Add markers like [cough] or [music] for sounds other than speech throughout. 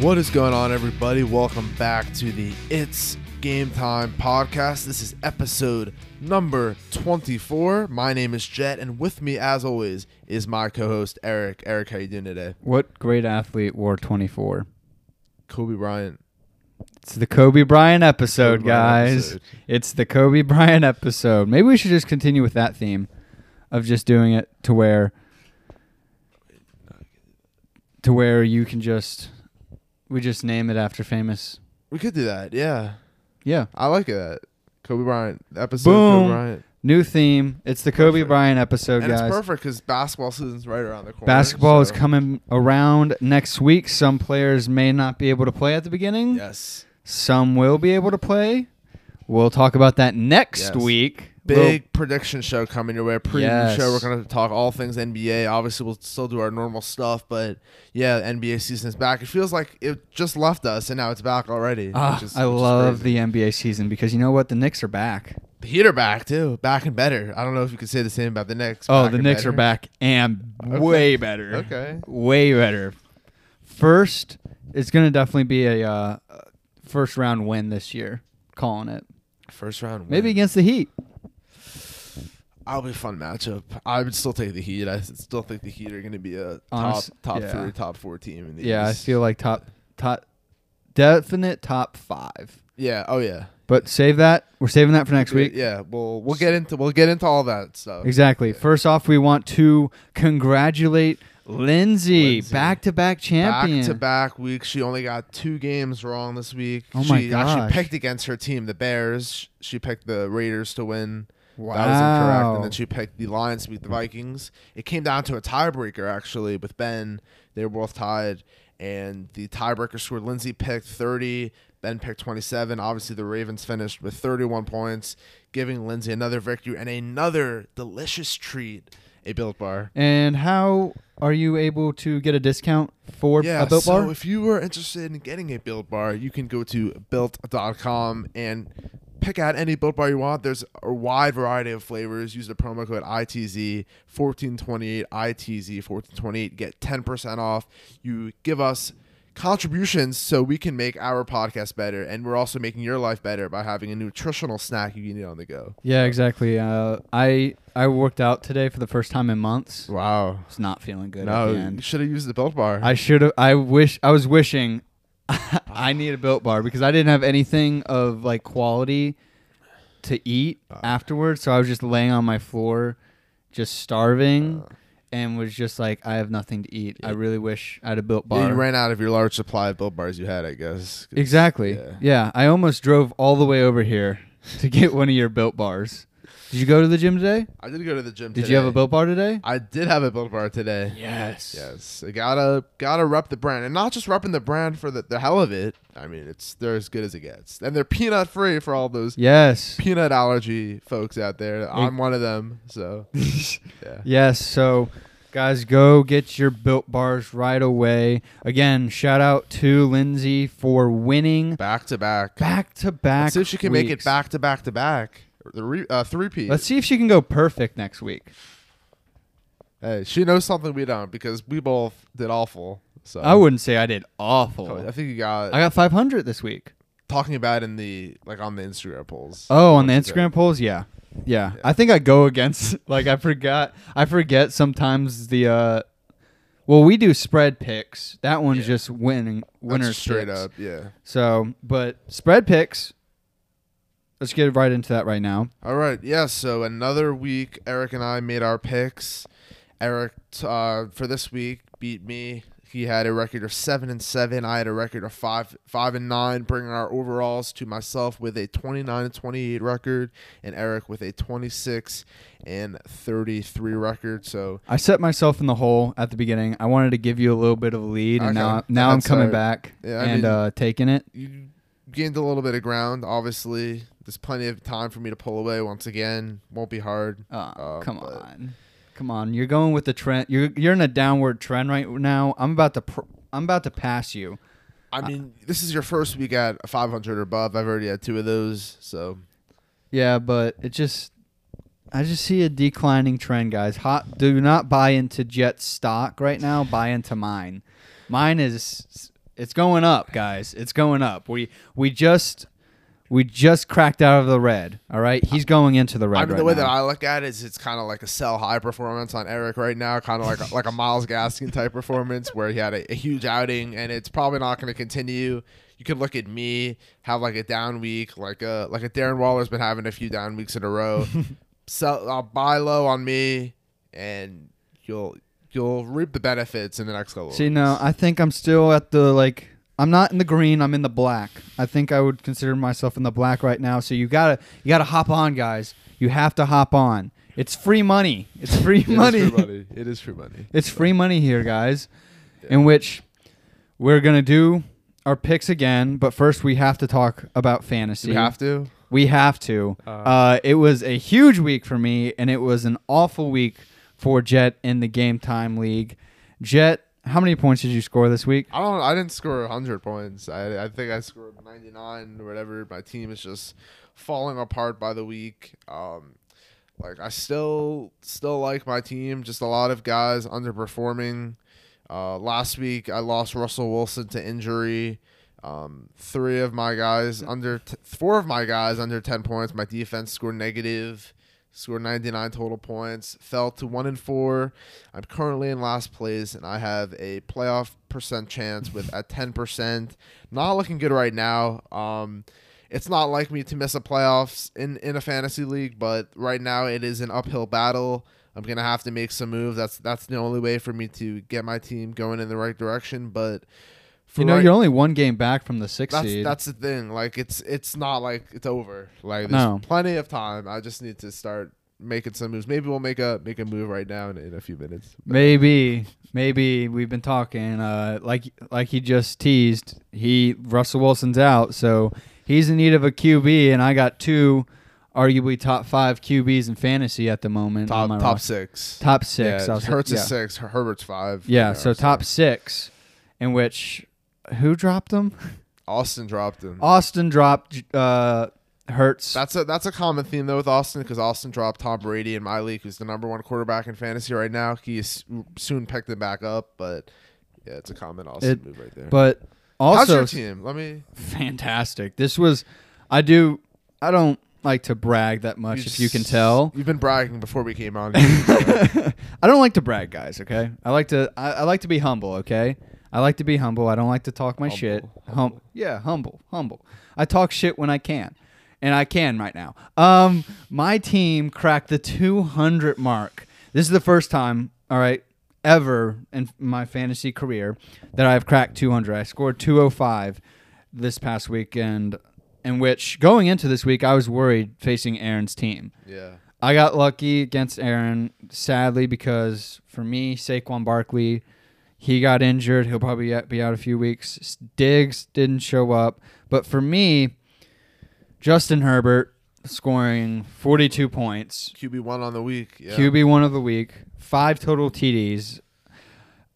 What is going on, everybody? Welcome back to the It's Game Time podcast. This is episode number 24. My name is Jet, and with me, as always, is my co-host Eric. Eric, how you doing today? What great athlete wore 24? Kobe Bryant. It's the Kobe Bryant episode, Kobe Bryant guys. episode. It's the Kobe Bryant episode. Maybe we should just continue with that theme of just doing it to where to where you can just we just name it after famous. We could do that. Yeah, Yeah. I like that. Kobe Bryant episode. Boom. Kobe Bryant, New theme. It's the Kobe Perfect. Bryant episode, and guys. it's perfect because basketball season's right around the corner. Basketball is coming around next week. Some players may not be able to play at the beginning. Yes, Some will be able to play. We'll talk about that next Yes. week. Big prediction show coming your way. Preview Yes. show. We're gonna talk all things NBA. Obviously, we'll still do our normal stuff, but yeah, NBA season is back. It feels like it just left us, and now it's back already. Which is- I love the NBA season because you know what? The Knicks are back. the Heat are back too, back and better. I don't know if you could say the same about the Knicks. Oh, the Knicks are back and Okay. way better. Okay. Way better. First, it's going to definitely be a uh, first round win this year. Calling it. First round. Win. Maybe against the Heat. I'll be a fun matchup. I would still take the Heat. I still think the Heat are going to be a top Honest- top yeah. three, top four team in the Yeah, I East. feel like top top definite top 5. Yeah. Oh yeah. But save that. We're saving that for next week. Yeah. We'll we'll get into we'll get into all that stuff. Exactly. First off, we want to congratulate Lindsay, Lindsay. back-to-back champion. Back to back weeks. She only got two games wrong this week. Oh my she actually gosh. picked against her team, the Bears. She picked the Raiders to win. Wow. That was incorrect. And then she picked the Lions to beat the Vikings. It came down to a tiebreaker actually with Ben. They were both tied. And the tiebreaker scored Lindsay picked 30, Ben picked 27. Obviously, the Ravens finished with 31 points, giving Lindsay another victory and another delicious treat a Built Bar. And how are you able to get a discount for Yeah, a Built so Bar? So if you are interested in getting a Built Bar, you can go to built.com and pick out any Built Bar you want. There's a wide variety of flavors. Use the promo code ITZ 1428 ITZ 1428 get 10% off. You give us contributions so we can make our podcast better and we're also making your life better by having a nutritional snack you can eat on the go. yeah, exactly. Uh, I I worked out today for the first time in months. Wow. It's not feeling good at No, you should have used the Built Bar. I should have. I wish. I was wishing. [laughs] I need a Built Bar because I didn't have anything of like quality to eat Uh. afterwards. So I was just laying on my floor, just starving, Uh. and was just like, I have nothing to eat. I really wish I had a Built Bar. yeah, you ran out of your large supply of Built Bars you had, I guess. 'Cause- Exactly. yeah. Yeah. I almost drove all the way over here to get one of your built bars. Did you go to the gym today? I did go to the gym. Did you have a today. built bar today? I did have a built bar today. Yes. Yes, I gotta gotta rep the brand, and not just repping the brand for the, the hell of it. I mean, it's they're as good as it gets, and they're peanut free for all those Yes. peanut allergy folks out there. I'm one of them, so [laughs] yeah. Yes. So, guys, go get your built bars right away. Again, shout out to Lindsay for winning Back to back. back to back. Let's see if she can make it back to back to back. The re, uh, three P. Let's see if she can go perfect next week. Hey, she knows something we don't because we both did awful. So I wouldn't say I did awful. I think you got, I got 500 this week. talking about in the like on the Instagram polls. Oh, on the? Instagram polls, yeah. yeah, Yeah. I think I go against. [laughs] Like I forgot. I forget sometimes the. uh Well, we do spread picks. That one's Yeah. just winning That's winners straight picks. up. Yeah. So, but spread picks. Let's get right into that right now. All right. Yeah. So another week, Eric and I made our picks. Eric, uh, for this week, beat me. He had a record of seven and seven. I had a record of five, five and nine, bringing our overalls to myself with a twenty-nine and twenty-eight record, and Eric with a twenty-six and thirty-three record. So I set myself in the hole at the beginning. I wanted to give you a little bit of a lead, and Okay. now now I'm coming right. back Yeah, and mean- uh, taking it. you gained a little bit of ground. Obviously, there's plenty of time for me to pull away. Once again, won't be hard. Oh, Uh, come on, come on! You're going with the trend. You're you're in a downward trend right now. I'm about to pr- I'm about to pass you. I mean, this is your first week at a 500 or above. I've already had two of those, so Yeah, but it just I just see a declining trend, guys. Hot do not buy into Jet stock right now. Buy into mine. Mine is It's going up, guys. It's going up. We we just we just cracked out of the red. All right, he's going into the red. I mean, right the way now. that I look at it is it's kind of like a sell high performance on Eric right now, kind of like a, like a Myles Gaskin type performance where he had a, a huge outing, and it's probably not going to continue. You could look at me, have like a down week, like a like a Darren Waller's been having a few down weeks in a row. [laughs] Sell, I'll buy low on me, and you'll you'll reap the benefits in the next couple. See, weeks. no, I think I'm still at the like. I'm not in the green. I'm in the black. I think I would consider myself in the black right now. So you gotta you gotta hop on, guys. You have to hop on. It's free money. It's [laughs] free It is money. free money. It is free money. It's free money here, guys. Yeah. In which we're gonna do our picks again, but first we have to talk about fantasy. We have to. We have to. Uh, Uh, it was a huge week for me, and it was an awful week for Jet in the Game Time League. Jet, how many points did you score this week? I don't. I didn't score hundred points. I I think I scored ninety nine or whatever. My team is just falling apart by the week. Um, like I still still like my team. Just a lot of guys underperforming. Uh, last week I lost Russell Wilson to injury. Um, three of my guys under t- four of my guys under ten points. My defense scored negative. Scored 99 total points. Fell to one and four. I'm currently in last place, and I have a playoff percent chance with at 10 percent. Not looking good right now. Um, it's not like me to miss a playoffs in in a fantasy league, but right now it is an uphill battle. I'm gonna have to make some moves. That's that's the only way for me to get my team going in the right direction. But You know, right- you're only one game back from the sixth that's seed. that's the thing. Like it's it's not like it's over. Like there's No. plenty of time. I just need to start making some moves. Maybe we'll make a make a move right now in, in a few minutes. But Maybe, maybe we've been talking. Uh, like like he just teased. He Russell Wilson's out, so he's in need of a QB, and I got two, arguably top five QBs in fantasy at the moment. top top roster. six. top six. Yeah, was- yeah. is six. Her- Herbert's five. Yeah, Yeah, so so- top six, in which who dropped them? Austin dropped him. Austin dropped uh, Hurts. That's a that's a common theme though with Austin because Austin dropped Tom Brady in my league, who's the number one quarterback in fantasy right now. He is soon picked it back up, but yeah, it's a common Austin It- move right there. but also, How's your team? Let me. fantastic. This was, I do, I don't like to brag that much, if you can tell. You've been bragging before we came on. [laughs] I don't like to brag, guys. Okay, I like to, I, I like to be humble. Okay, I like to be humble. I don't like to talk my Humble, shit. Hum- humble. yeah, humble, humble. I talk shit when I can, and I can right now. Um, my team cracked the 200 mark. This is the first time, all right, ever in my fantasy career that I've cracked 200. I scored 205 this past weekend. In which going into this week, I was worried facing Aaron's team. yeah. I got lucky against Aaron, sadly, because for me, Saquon Barkley, he got injured. He'll probably be out a few weeks. Diggs didn't show up. But for me, Justin Herbert scoring 42 points, QB one on the week. Yeah. QB one of the week, five total TDs.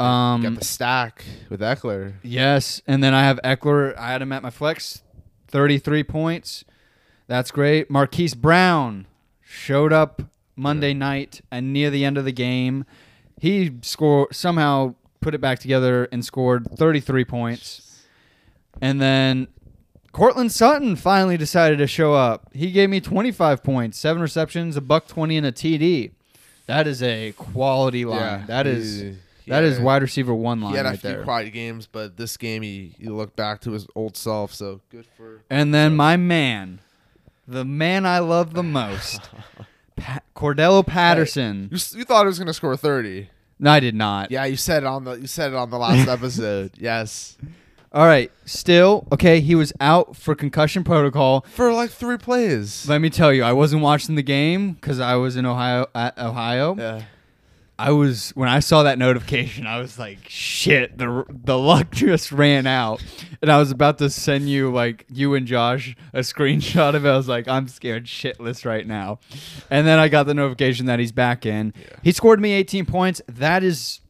Um, Got the stack with Ekeler. Yes, and then I have Ekeler. I had him at my flex, thirty-three points. That's great. Marquise Brown showed up Monday night and near the end of the game, he scored somehow put it back together and scored thirty-three points. And then Courtland Sutton finally decided to show up. He gave me twenty-five points, seven receptions, a buck twenty, and a TD. That is a quality line. Yeah, that is he- that is had a- wide receiver one line He had a right few there. quiet games, but this game he, he looked back to his old self. So good for. And then my man, the man I love the most, [laughs] pa- Cordarrelle Patterson. You, you thought he was gonna score thirty. No, I did not. Yeah, you said it on the you said it on the last [laughs] episode. Yes, All right. Still, okay, he was out for concussion protocol. for like three plays. Let me tell you, I wasn't watching the game because I was in Ohio. At Ohio, yeah, I was when I saw that notification, I was like, "Shit!" The the luck [laughs] just ran out, and I was about to send you like you and Josh a screenshot of it. I was like, "I'm scared shitless right now," and then I got the notification that he's back in. Yeah. He scored me 18 points. That is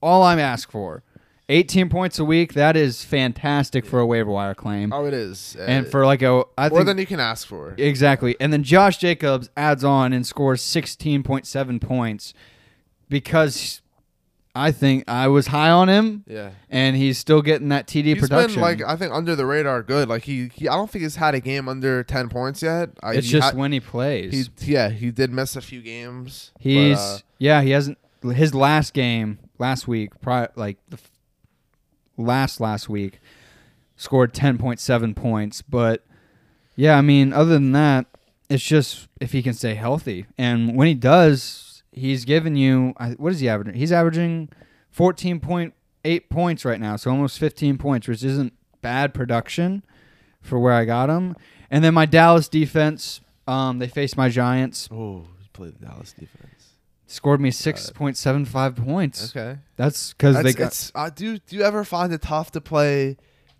all I'm asked for. 18 points a week. That is fantastic for a waiver wire claim, oh, it is. Uh, and for like a I more think than you can ask for. Exactly. And then Josh Jacobs adds on and scores 16.7 points because I think I was high on him, Yeah. and he's still getting that TD He's production. been like I think under the radar good. Like he, he I don't think he's had a game under ten points yet. I, it's just had- when he plays. he yeah he did miss a few games. but, He's uh, yeah, he hasn't his last game last week, pri- like the f- last last week, scored ten point seven points. But yeah, I mean, other than that, it's just if he can stay healthy, and when he does, he's giving you what is he averaging? He's averaging fourteen point eight points right now, so almost fifteen points, which isn't bad production for where I got him. And then my Dallas defense, um, they faced my Giants oh he played the Dallas defense. scored me 6.75 points. Okay. That's because they got. uh, do do you ever find it tough to play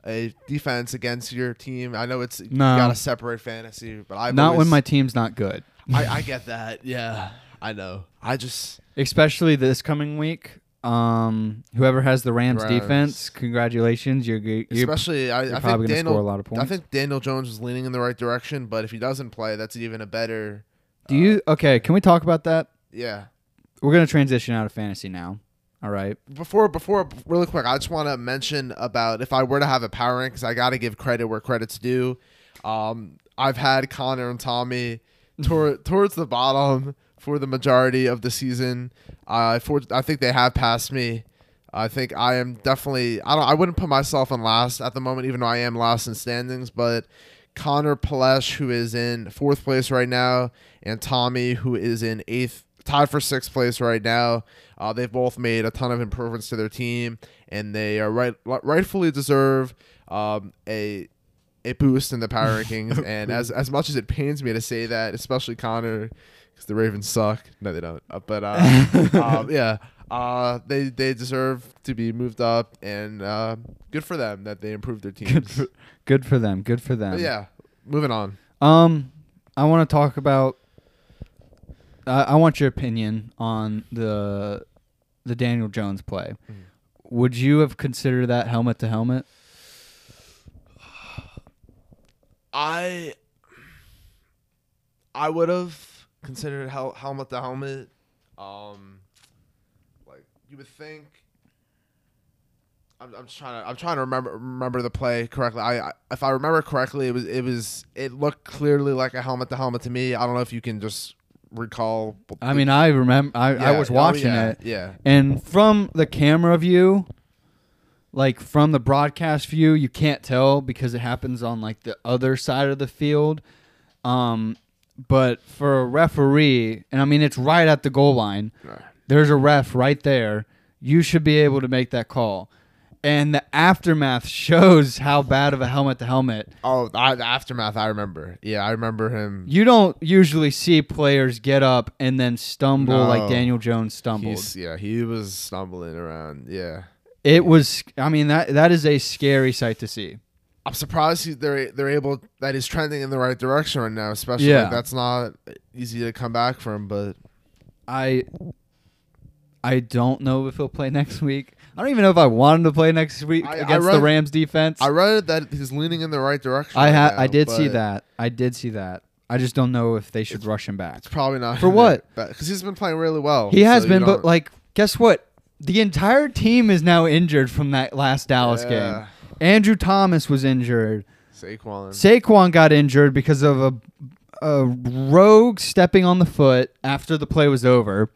a defense against your team? I know it's No. you gotta separate fantasy, but I Not when my team's not good. I, I get that. Yeah, I know. I just Especially this coming week. Um, whoever has the Rams, Rams. defense, congratulations. You're g- you're, especially I, you're I probably think gonna score a Daniel. lot of points. I think Daniel Jones is leaning in the right direction, but if he doesn't play, that's even a better. Do you okay? Can we talk about that? Yeah. We're gonna transition out of fantasy now. All right. Before before really quick, I just want to mention about if I were to have a power rank, 'cause I got to give credit where credit's due. Um, I've had Connor and Tommy toward, [laughs] towards the bottom for the majority of the season. Uh, for, I think they have passed me. I think I am definitely. I don't. I wouldn't put myself in last at the moment, even though I am last in standings. But Connor Palesh, who is in fourth place right now, and Tommy, who is in eighth, tied for sixth place right now. Uh, they've both made a ton of improvements to their team, and they are right rightfully deserve um, a a boost in the power rankings. [laughs] and as as much as it pains me to say that, especially Connor, because the Ravens suck. No, they don't. Uh, but uh, [laughs] um, yeah, uh, they they deserve to be moved up, and uh, good for them that they improved their teams. Good for, good for them. Good for them. But yeah, moving on. Um, I want to talk about. Uh, I want your opinion on the the Daniel Jones play. Mhm. Would you have considered that helmet to helmet? [sighs] I I would have considered hel- helmet to helmet. Um, like you would think. I'm, I'm trying to I'm trying to remember remember the play correctly. I, I if I remember correctly, it was it was it looked clearly like a helmet to helmet to me. I don't know if you can just recall. I mean, I remember. I, I Yeah, was oh, watching yeah, it, Yeah. and from the camera view, like from the broadcast view, you can't tell because it happens on like the other side of the field. Um, but for a referee, and I mean, it's right at the goal line. there's a ref right there. You should be able to make that call. And the aftermath [laughs] shows how bad of a helmet to helmet. Oh, I, the aftermath. I remember. Yeah, I remember him. You don't usually see players get up and then stumble like Daniel Jones stumbled. He's, yeah, he was stumbling around. Yeah. It was I mean that that is a scary sight to see. I'm surprised they're they're able that he's trending in the right direction right now. Especially Yeah. like, that's not easy to come back from. But I I don't know if he'll play next week. I don't even know if I want him to play next week I- I against read- the Rams defense. I read that he's leaning in the right direction. I right had now, I did see that. I did see that. I just don't know if they should rush him back. It's probably not For what? Because he's been playing really well. He has so been, but like, guess what? The entire team is now injured from that last Dallas game. Yeah. Andrew Thomas was injured. Saquon. Saquon got injured because of a, a rogue stepping on the foot after the play was over.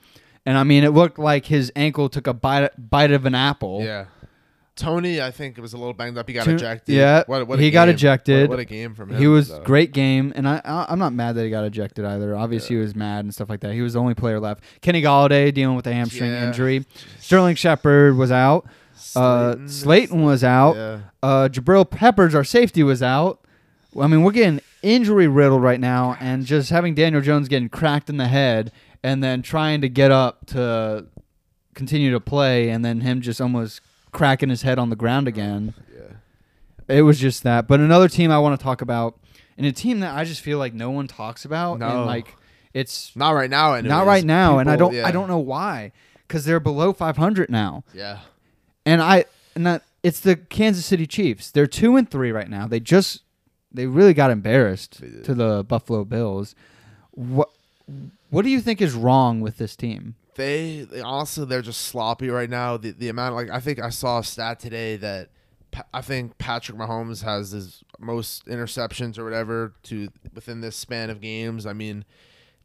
And I mean, it looked like his ankle took a bite, bite of an apple. yeah. Toney, I think it was a little banged up. He got ejected. yeah, What, what he got ejected. What, what a game from him. He was though. great game, and I, I I'm not mad that he got ejected either. Obviously, he was mad and stuff like that. He was the only player left. Kenny Golladay dealing with a hamstring Yeah. injury. Sterling Shepard was out. Uh, Slayton. Slayton was out. Yeah. Uh, Jabril Peppers, our safety, was out. I mean, we're getting injury riddled right now, and just having Daniel Jones getting cracked in the head, and then trying to get up to continue to play, and then him just almost cracking his head on the ground again. Yeah. It was just that. But another team I want to talk about, and a team that I just feel like no one talks about, No. and like it's Not right now. Anyways. not right now, and I don't yeah. I don't know why, because they're below 500 now. Yeah. And I and that it's the Kansas City Chiefs. They're two and three right now. They just they really got embarrassed to the Buffalo Bills. What What do you think is wrong with this team? They, they honestly they're just sloppy right now. The the amount like I think I saw a stat today that Pa- I think Patrick Mahomes has his most interceptions or whatever to within this span of games. I mean,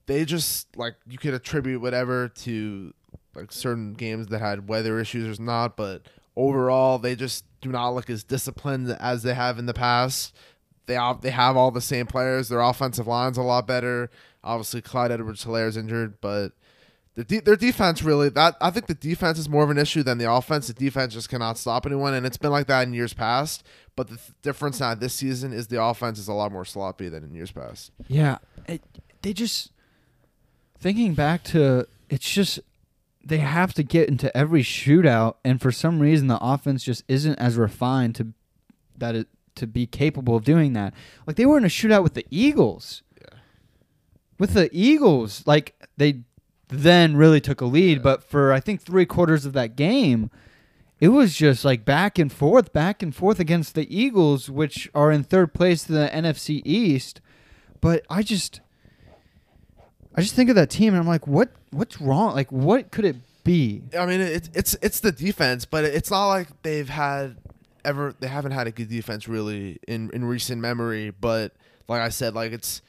they just like you could attribute whatever to like certain games that had weather issues or not, but overall they just do not look as disciplined as they have in the past. They have, they have all the same players. Their offensive line's a lot better. Obviously, Clyde Edwards-Helaire is injured, but their de- their defense really that I think the defense is more of an issue than the offense. The defense just cannot stop anyone, and it's been like that in years past. But the th- difference now this season is the offense is a lot more sloppy than in years past. Yeah, it, they just thinking back to it's just they have to get into every shootout, and for some reason the offense just isn't as refined to that it to be capable of doing that. Like they were in a shootout with the Eagles. Yeah. With the Eagles, like they then really took a lead, Yeah. but for I think three quarters of that game, it was just like back and forth, back and forth against the Eagles, which are in third place in the NFC East. But I just, I just think of that team, and I'm like, what, what's wrong? Like, what could it be? I mean, it's it's it's the defense, but it's not like they've had ever. They haven't had a good defense really in in recent memory. But like I said, like it's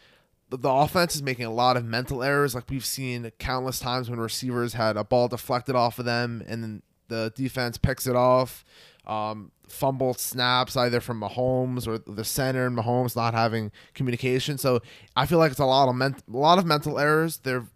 the, the offense is making a lot of mental errors. Like we've seen countless times when receivers had a ball deflected off of them, and then the defense picks it off. Um, fumbled snaps either from Mahomes or the center and Mahomes not having communication. So I feel like it's a lot of ment- a lot of mental errors. They're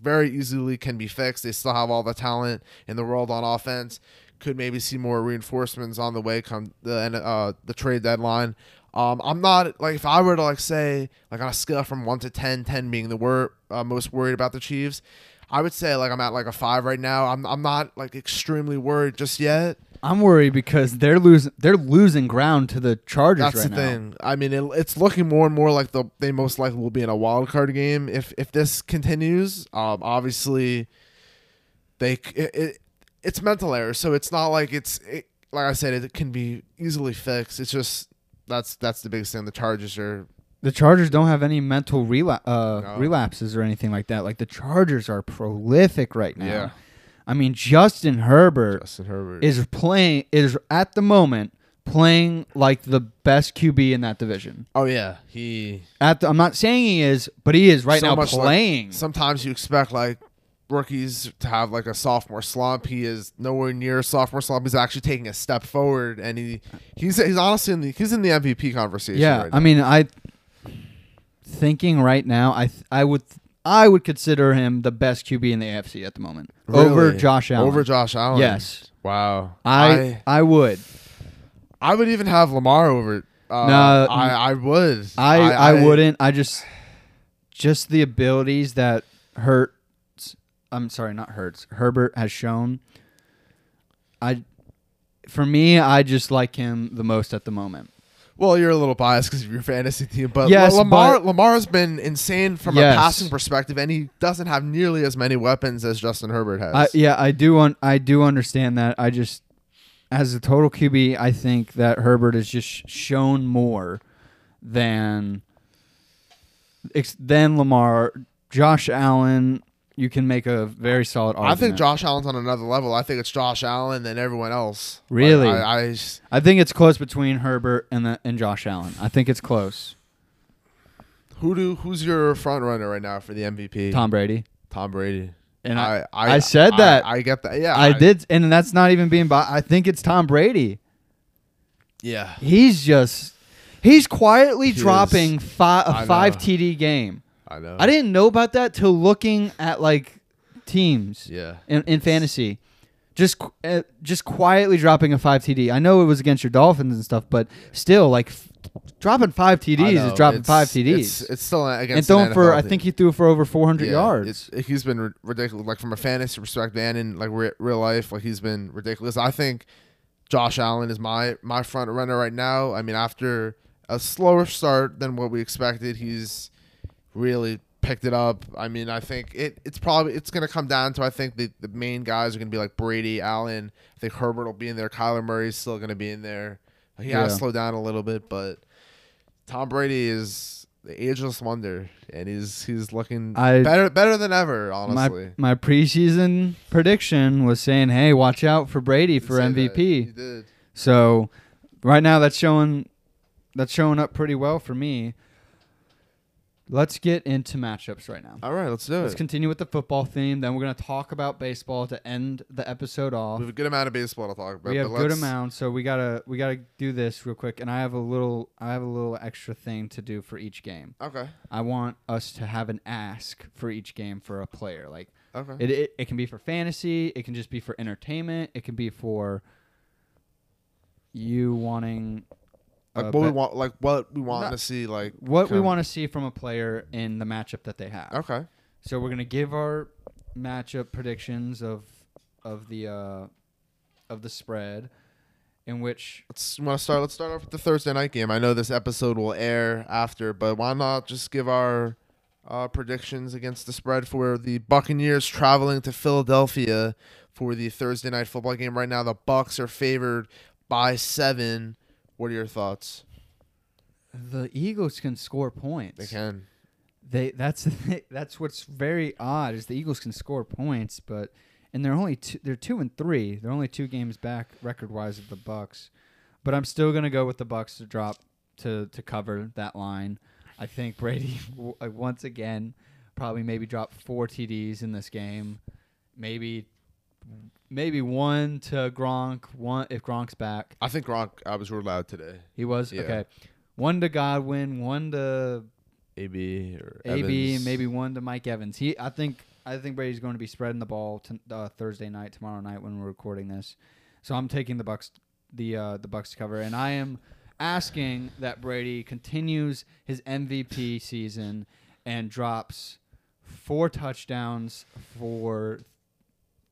very easily can be fixed. They still have all the talent in the world on offense. Could maybe see more reinforcements on the way come the end uh, the trade deadline. Um, I'm not like if I were to like say like on a scale from one to 10, 10 being the wor- uh, most worried about the Chiefs, I would say like I'm at like a five right now. I'm I'm not like extremely worried just yet. I'm worried because they're losing, they're losing ground to the Chargers That's right the now. thing. I mean, it, it's looking more and more like the they most likely will be in a wild card game if if this continues. Um, obviously, they it, it it's mental error, so it's not like it's it, like I said, it can be easily fixed. It's just that's that's the biggest thing. The Chargers are The Chargers don't have any mental rela- uh, No. relapses or anything like that. Like the Chargers are prolific right now. Yeah. I mean, Justin Herbert Justin Herbert. is playing is at the moment playing like the best QB in that division. oh yeah, he At the, I'm not saying he is, but he is right So now much like- playing. sometimes you expect like rookies to have like a sophomore slump. He is nowhere near a sophomore slump. He's actually taking a step forward, and he he's he's honestly in the he's in the MVP conversation. yeah, right I mean, I thinking right now, I th- I would I would consider him the best QB in the AFC at the moment over Josh Allen. Over Josh Allen. Yes. Wow. I I would. I would even have Lamar over. Uh, No, I I would. I, I, wouldn't. I just just the abilities that Hurts I'm sorry, not Hurts. Herbert has shown. I for me, I just like him the most at the moment. Well, you're a little biased because of your fantasy team, but Yes, Lamar but- Lamar's been insane from Yes. a passing perspective, and he doesn't have nearly as many weapons as Justin Herbert has. I, yeah, I do un- I do understand that. I just as a total QB, I think that Herbert has just shown more than than Lamar. Josh Allen, you can make a very solid argument. I think Josh Allen's on another level. I think it's Josh Allen and everyone else. Like, Really? I, I just- I think it's close between Herbert and the, and Josh Allen. I think it's close. who do who's your front runner right now for the MVP? Tom Brady. Tom Brady. And I, I, I said that. I, get that. Yeah, I, did, and that's not even being. Bi- I think it's Tom Brady. Yeah, He's just he's quietly He is. dropping fi- I a five TD game. I know. I didn't know about that till looking at like teams Yeah. in, in fantasy. Just qu- uh, just quietly dropping a five TD. I know it was against your Dolphins and stuff, but still, like f- dropping five I TDs know. is dropping It's- five TDs. It's, it's still against and throwing for, NFL I team. think he threw for over 400 Yeah, yards. It's, he's been ri- ridiculous, like from a fantasy perspective and in like re- real life, like he's been ridiculous. I think Josh Allen is my my front runner right now. I mean, after a slower start than what we expected, he's really picked it up. I mean, I think it it's probably it's gonna come down to I think the, the main guys are gonna be like Brady, Allen. I think Herbert will be in there. Kyler Murray's still gonna be in there. He has Yeah. slow down a little bit, but Tom Brady is the ageless wonder, and he's he's looking I- better better than ever. Honestly, My my preseason prediction was saying, "Hey, watch out for Brady for. MVP." So right now that's showing that's showing up pretty well for me. Let's get into matchups right now. All right, let's do it. Let's it. continue with the football theme. Then we're gonna talk about baseball to end the episode off. We have a good amount of baseball to talk about. we have but good let's- amount, so we gotta we gotta do this real quick. And I have a little I have a little extra thing to do for each game. Okay. I want us to have an ask for each game for a player. Like Okay. it, it, it can be for fantasy. It can just be for entertainment. It can be for you wanting like uh, what we want, like what we want to see, like what we want to see from a player in the matchup that they have. Okay. So we're gonna give our matchup predictions of of the uh, of the spread, in which Let's want to start. Let's start off with the Thursday night game. I know this episode will air after, but why not just give our uh, predictions against the spread for the Buccaneers traveling to Philadelphia for the Thursday night football game? Right now, the Bucs are favored by seven. What are your thoughts? the Eagles can score points. They can. They that's [laughs] the thi- that's what's very odd is the Eagles can score points, but and they're only two, they're two and three. They're only two games back record wise of the Bucs, but I'm still gonna go with the Bucs to drop to to cover that line. I think Brady [laughs] w- uh, once again probably maybe drop four TDs in this game, maybe maybe one to Gronk, one if Gronk's back. I think Gronk. I was ruled out today. He was Yeah. okay. One to Godwin, one to AB or AB, Evans. maybe one to Mike Evans. He, I think, I think Brady's going to be spreading the ball to, uh, Thursday night, tomorrow night when we're recording this. So I'm taking the Bucs, the uh, the Bucs to cover, and I am asking that Brady continues his MVP season and drops four touchdowns for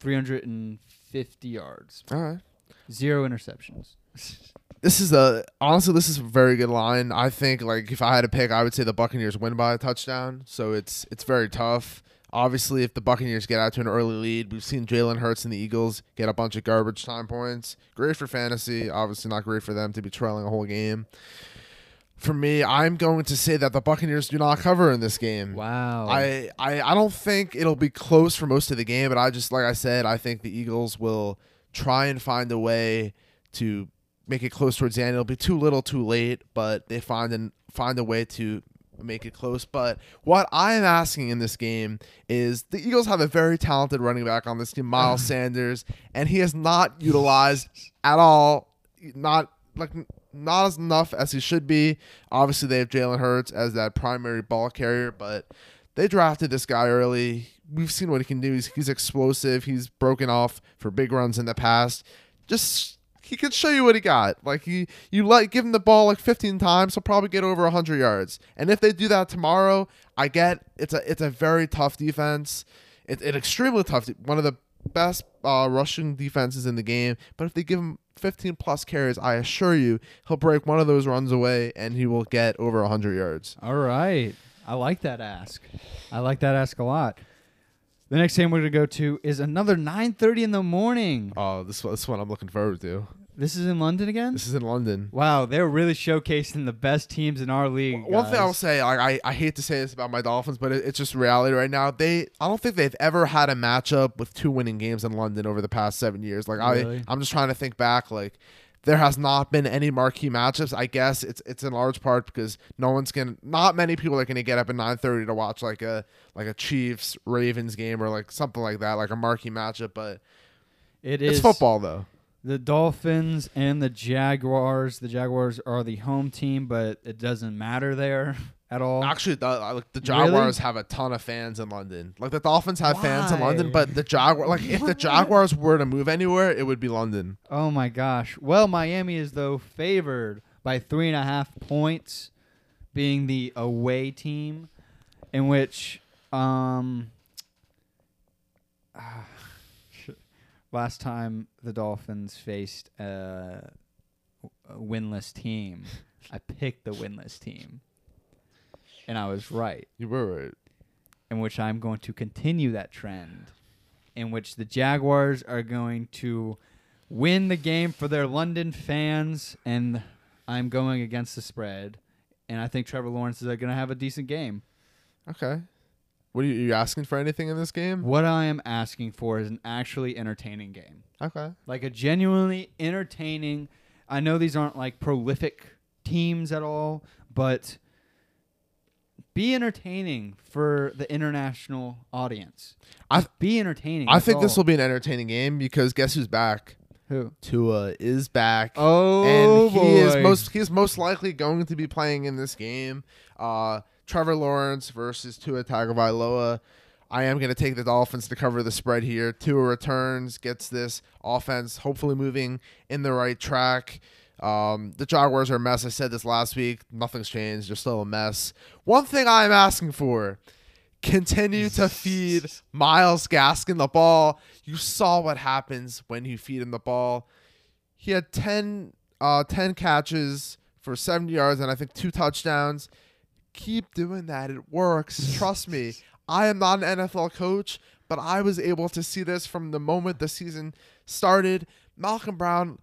350 yards, All right. zero interceptions. [laughs] This is a honestly, this is a very good line. I think like if I had to pick, I would say the Buccaneers win by a touchdown. So it's it's very tough. Obviously, if the Buccaneers get out to an early lead, we've seen Jalen Hurts and the Eagles get a bunch of garbage time points. Great for fantasy, obviously not great for them to be trailing a whole game. For me, I'm going to say that the Buccaneers do not cover in this game. Wow. I, I I don't think it'll be close for most of the game, but I just like I said, I think the Eagles will try and find a way to make it close towards the end. It'll be too little, too late, but they find and find a way to make it close. But what I'm asking in this game is the Eagles have a very talented running back on this team, [sighs] Miles Sanders, and he is not utilized at all. Not like not as enough as he should be. Obviously, they have Jalen Hurts as that primary ball carrier, but they drafted this guy early. We've seen what he can do. He's, he's explosive. He's broken off for big runs in the past. Just he can show you what he got. Like he, you like give him the ball like 15 times, he'll probably get over 100 yards. And if they do that tomorrow, I get it's a it's a very tough defense. It's an extremely tough. One of the best uh, rushing defenses in the game. But if they give him 15 plus carries, I assure you he'll break one of those runs away and he will get over 100 yards. All right. I like that ask. I like that ask a lot. The next game we're gonna go to is another 9:30 in the morning. Oh, this one- this one I'm looking forward to. This is in London again. This is in London. Wow, they're really showcasing the best teams in our league. One thing I will say, like I, I hate to say this about my Dolphins, but it, it's just reality right now. They, I don't think they've ever had a matchup with two winning games in London over the past seven years. Like Really? I, I'm just trying to think back. Like there has not been any marquee matchups. I guess it's it's in large part because no one's gonna, not many people are gonna get up at 9:30 to watch like a like a Chiefs Ravens game or like something like that, like a marquee matchup. But it it's is football though. The Dolphins and the Jaguars. The Jaguars are the home team, but it doesn't matter there [laughs] at all. Actually, the, uh, like the Really? Jaguars have a ton of fans in London. Like the Dolphins have fans in London, but the Jaguar, like if the Jaguars were to move anywhere, it would be London. Oh my gosh. Well, Miami is though favored by three and a half points, being the away team, in which um ah, last time the Dolphins faced a, a winless team, [laughs] I picked the winless team, and I was right. You were right. In which I'm going to continue that trend, in which the Jaguars are going to win the game for their London fans, and I'm going against the spread and I think Trevor Lawrence is uh, going to have a decent game. Okay. What are you, are you asking for anything in this game? What I am asking for is an actually entertaining game. Okay. like a genuinely entertaining. I know these aren't like prolific teams at all, but be entertaining for the international audience. I- Just be entertaining. I think this will be an entertaining game because guess who's back? Who? Tua is back. Oh, and he is boy. most he's most likely going to be playing in this game. Uh, Trevor Lawrence versus Tua Tagovailoa. I am going to take the Dolphins to cover the spread here. Tua returns, gets this offense hopefully moving in the right track. Um, the Jaguars are a mess. I said this last week. Nothing's changed. They're still a mess. One thing I'm asking for continue to feed Myles Gaskin the ball. You saw what happens when you feed him the ball. He had 10, uh, 10 catches for 70 yards and I think two touchdowns. Keep doing that. It works. [laughs] Trust me. I am not an NFL coach, but I was able to see this from the moment the season started. Malcolm Brown,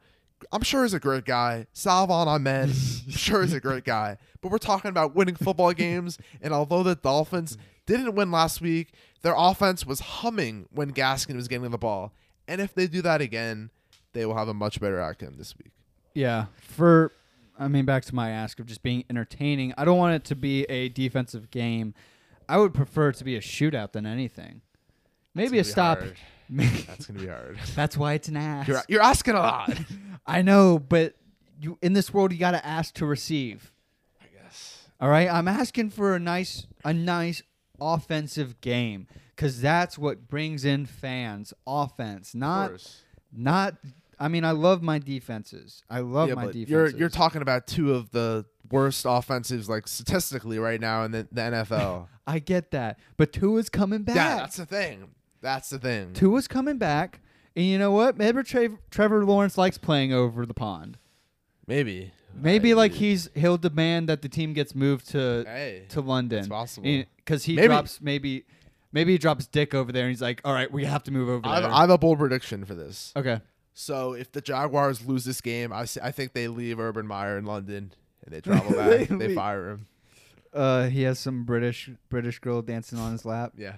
I'm sure is a great guy. Salvon Ahmed, I'm sure is a great [laughs] guy. But we're talking about winning football games, and although the Dolphins didn't win last week, their offense was humming when Gaskin was getting the ball. And if they do that again, they will have a much better outcome this week. Yeah, for I mean, back to my ask of just being entertaining. I don't want it to be a defensive game. I would prefer it to be a shootout than anything. Maybe a stop. [laughs] That's gonna be hard. [laughs] That's why it's an ask. You're, you're asking a lot. [laughs] I know, but you in this world you got to ask to receive. I guess. All right, I'm asking for a nice a nice offensive game cuz that's what brings in fans. Offense, not not I mean, I love my defenses. I love Yeah, my defenses. you're you're talking about two of the worst offensives, like statistically, right now in the, the NFL. [laughs] I get that. But Tua's coming back. yeah, that's the thing. That's the thing. Tua's coming back. And you know what? Maybe Tra- Trevor Lawrence likes playing over the pond. Maybe. Maybe like he's he'll demand that the team gets moved to Hey, to London. it's possible. Because he Maybe- drops maybe maybe he drops Dick over there and he's like, all right, we have to move over I have, there. I have a bold prediction for this. okay. So if the Jaguars lose this game, I, I think they leave Urban Meyer in London and they travel [laughs] back. They they fire him. Uh, he has some British British girl dancing on his lap. Yeah.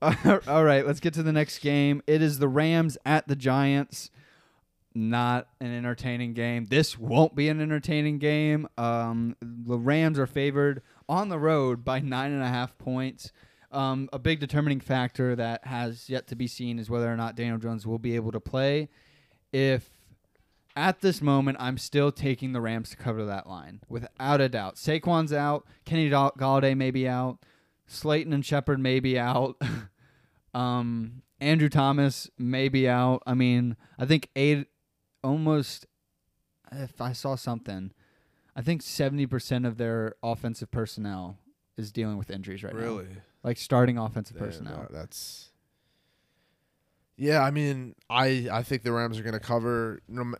[laughs] all right, let's get to the next game. It is the Rams at the Giants. Not an entertaining game. This won't be an entertaining game. Um, the Rams are favored on the road by nine and a half points. Um, a big determining factor that has yet to be seen is whether or not Daniel Jones will be able to play. If at this moment, I'm still taking the Rams to cover that line without a doubt. Saquon's out. Kenny Gall- Golladay may be out. Slayton and Shepard may be out. [laughs] um, Andrew Thomas may be out. I mean, I think eight, almost. If I saw something, I think seventy percent of their offensive personnel is dealing with injuries right now. Like starting offensive Yeah, personnel. no, that's. Yeah, I mean, I I think the Rams are going to cover, no,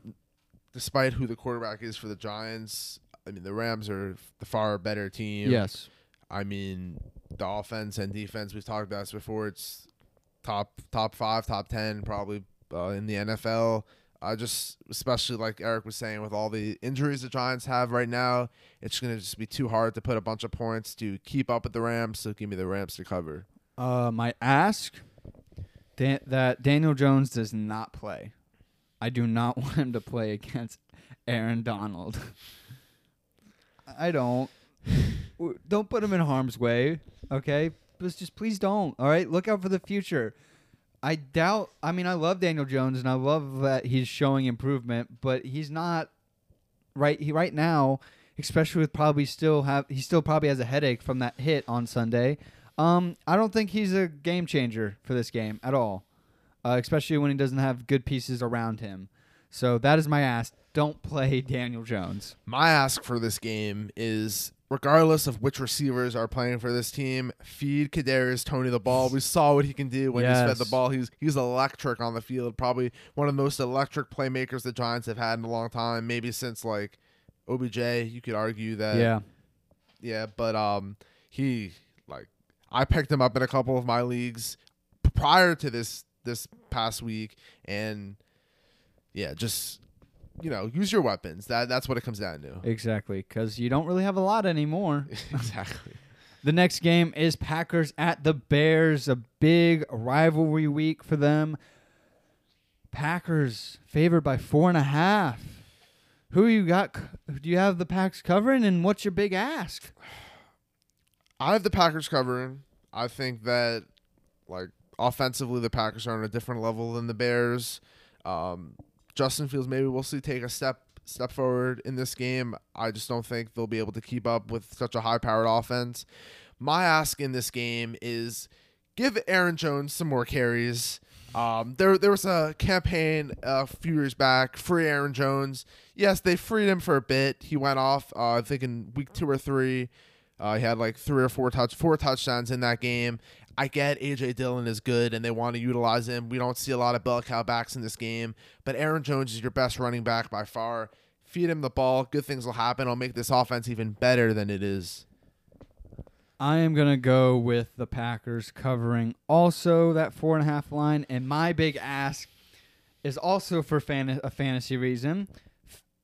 despite who the quarterback is for the Giants. I mean, the Rams are the far better team. Yes. I mean, the offense and defense we've talked about this before. It's top top five, top ten, probably uh, in the NFL. I just, especially like Eric was saying, with all the injuries the Giants have right now, it's going to just be too hard to put a bunch of points to keep up with the Rams. So give me the Rams to cover. Uh, my ask Dan- that Daniel Jones does not play. I do not [laughs] want him to play against Aaron Donald. I don't. Don't put him in harm's way, okay? Just, just please don't. All right, look out for the future. I doubt. I mean, I love Daniel Jones and I love that he's showing improvement, but he's not right. He right now, especially with probably still have he still probably has a headache from that hit on Sunday. Um, I don't think he's a game changer for this game at all, uh, especially when he doesn't have good pieces around him. So that is my ask. Don't play [laughs] Daniel Jones. My ask for this game is regardless of which receivers are playing for this team, feed Kadarius Toney the ball. We saw what he can do when he's fed the ball. He's he's electric on the field. Probably one of the most electric playmakers the Giants have had in a long time. Maybe since like OBJ, you could argue that. yeah. Yeah, but um, he like I picked him up in a couple of my leagues prior to this this past week, and yeah, just you know, use your weapons. That that's what it comes down to. Exactly, because you don't really have a lot anymore. [laughs] [laughs] exactly. The next game is Packers at the Bears, a big rivalry week for them. Packers favored by four and a half. Who you got? Do you have the Packs covering, and what's your big ask? I have the Packers covering. I think that like offensively, the Packers are on a different level than the Bears. Um, Justin Fields maybe we'll see take a step step forward in this game. I just don't think they'll be able to keep up with such a high powered offense. My ask in this game is give Aaron Jones some more carries. Um, there, there was a campaign a few years back, free Aaron Jones. Yes, they freed him for a bit. He went off, uh, I think in week two or three. Uh, he had like three or four touch, four touchdowns in that game. I get AJ Dillon is good and they want to utilize him. We don't see a lot of bell cow backs in this game, but Aaron Jones is your best running back by far. Feed him the ball, good things will happen. I'll make this offense even better than it is. I am gonna go with the Packers covering also that four and a half line, and my big ask is also for fan- a fantasy reason.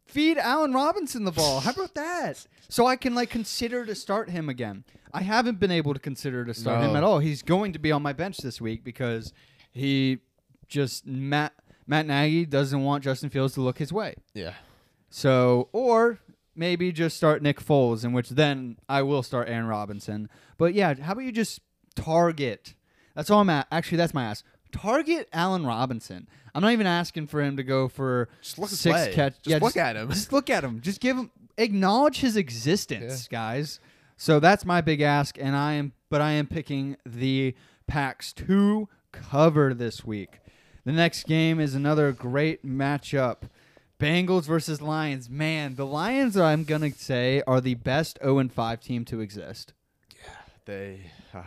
Feed Allen Robinson the ball. How about that? So I can like consider to start him again. I haven't been able to consider to start him at all. He's going to be on my bench this week because he just Matt Matt Nagy doesn't want Justin Fields to look his way. Yeah. So, or maybe just start Nick Foles, in which then I will start Aaron Robinson. But yeah, how about you just target? That's all I'm at. Actually, that's my ask. Target Allen Robinson. I'm not even asking for him to go for Just look at six play. catch. Just yeah, look at him. Just look at him. Just give him acknowledge his existence, guys. So that's my big ask, and I am, but I am picking the Packs to cover this week. The next game is another great matchup. Bengals versus Lions. Man, the Lions I'm gonna say are the best 0 and 5 team to exist. Yeah, they, uh,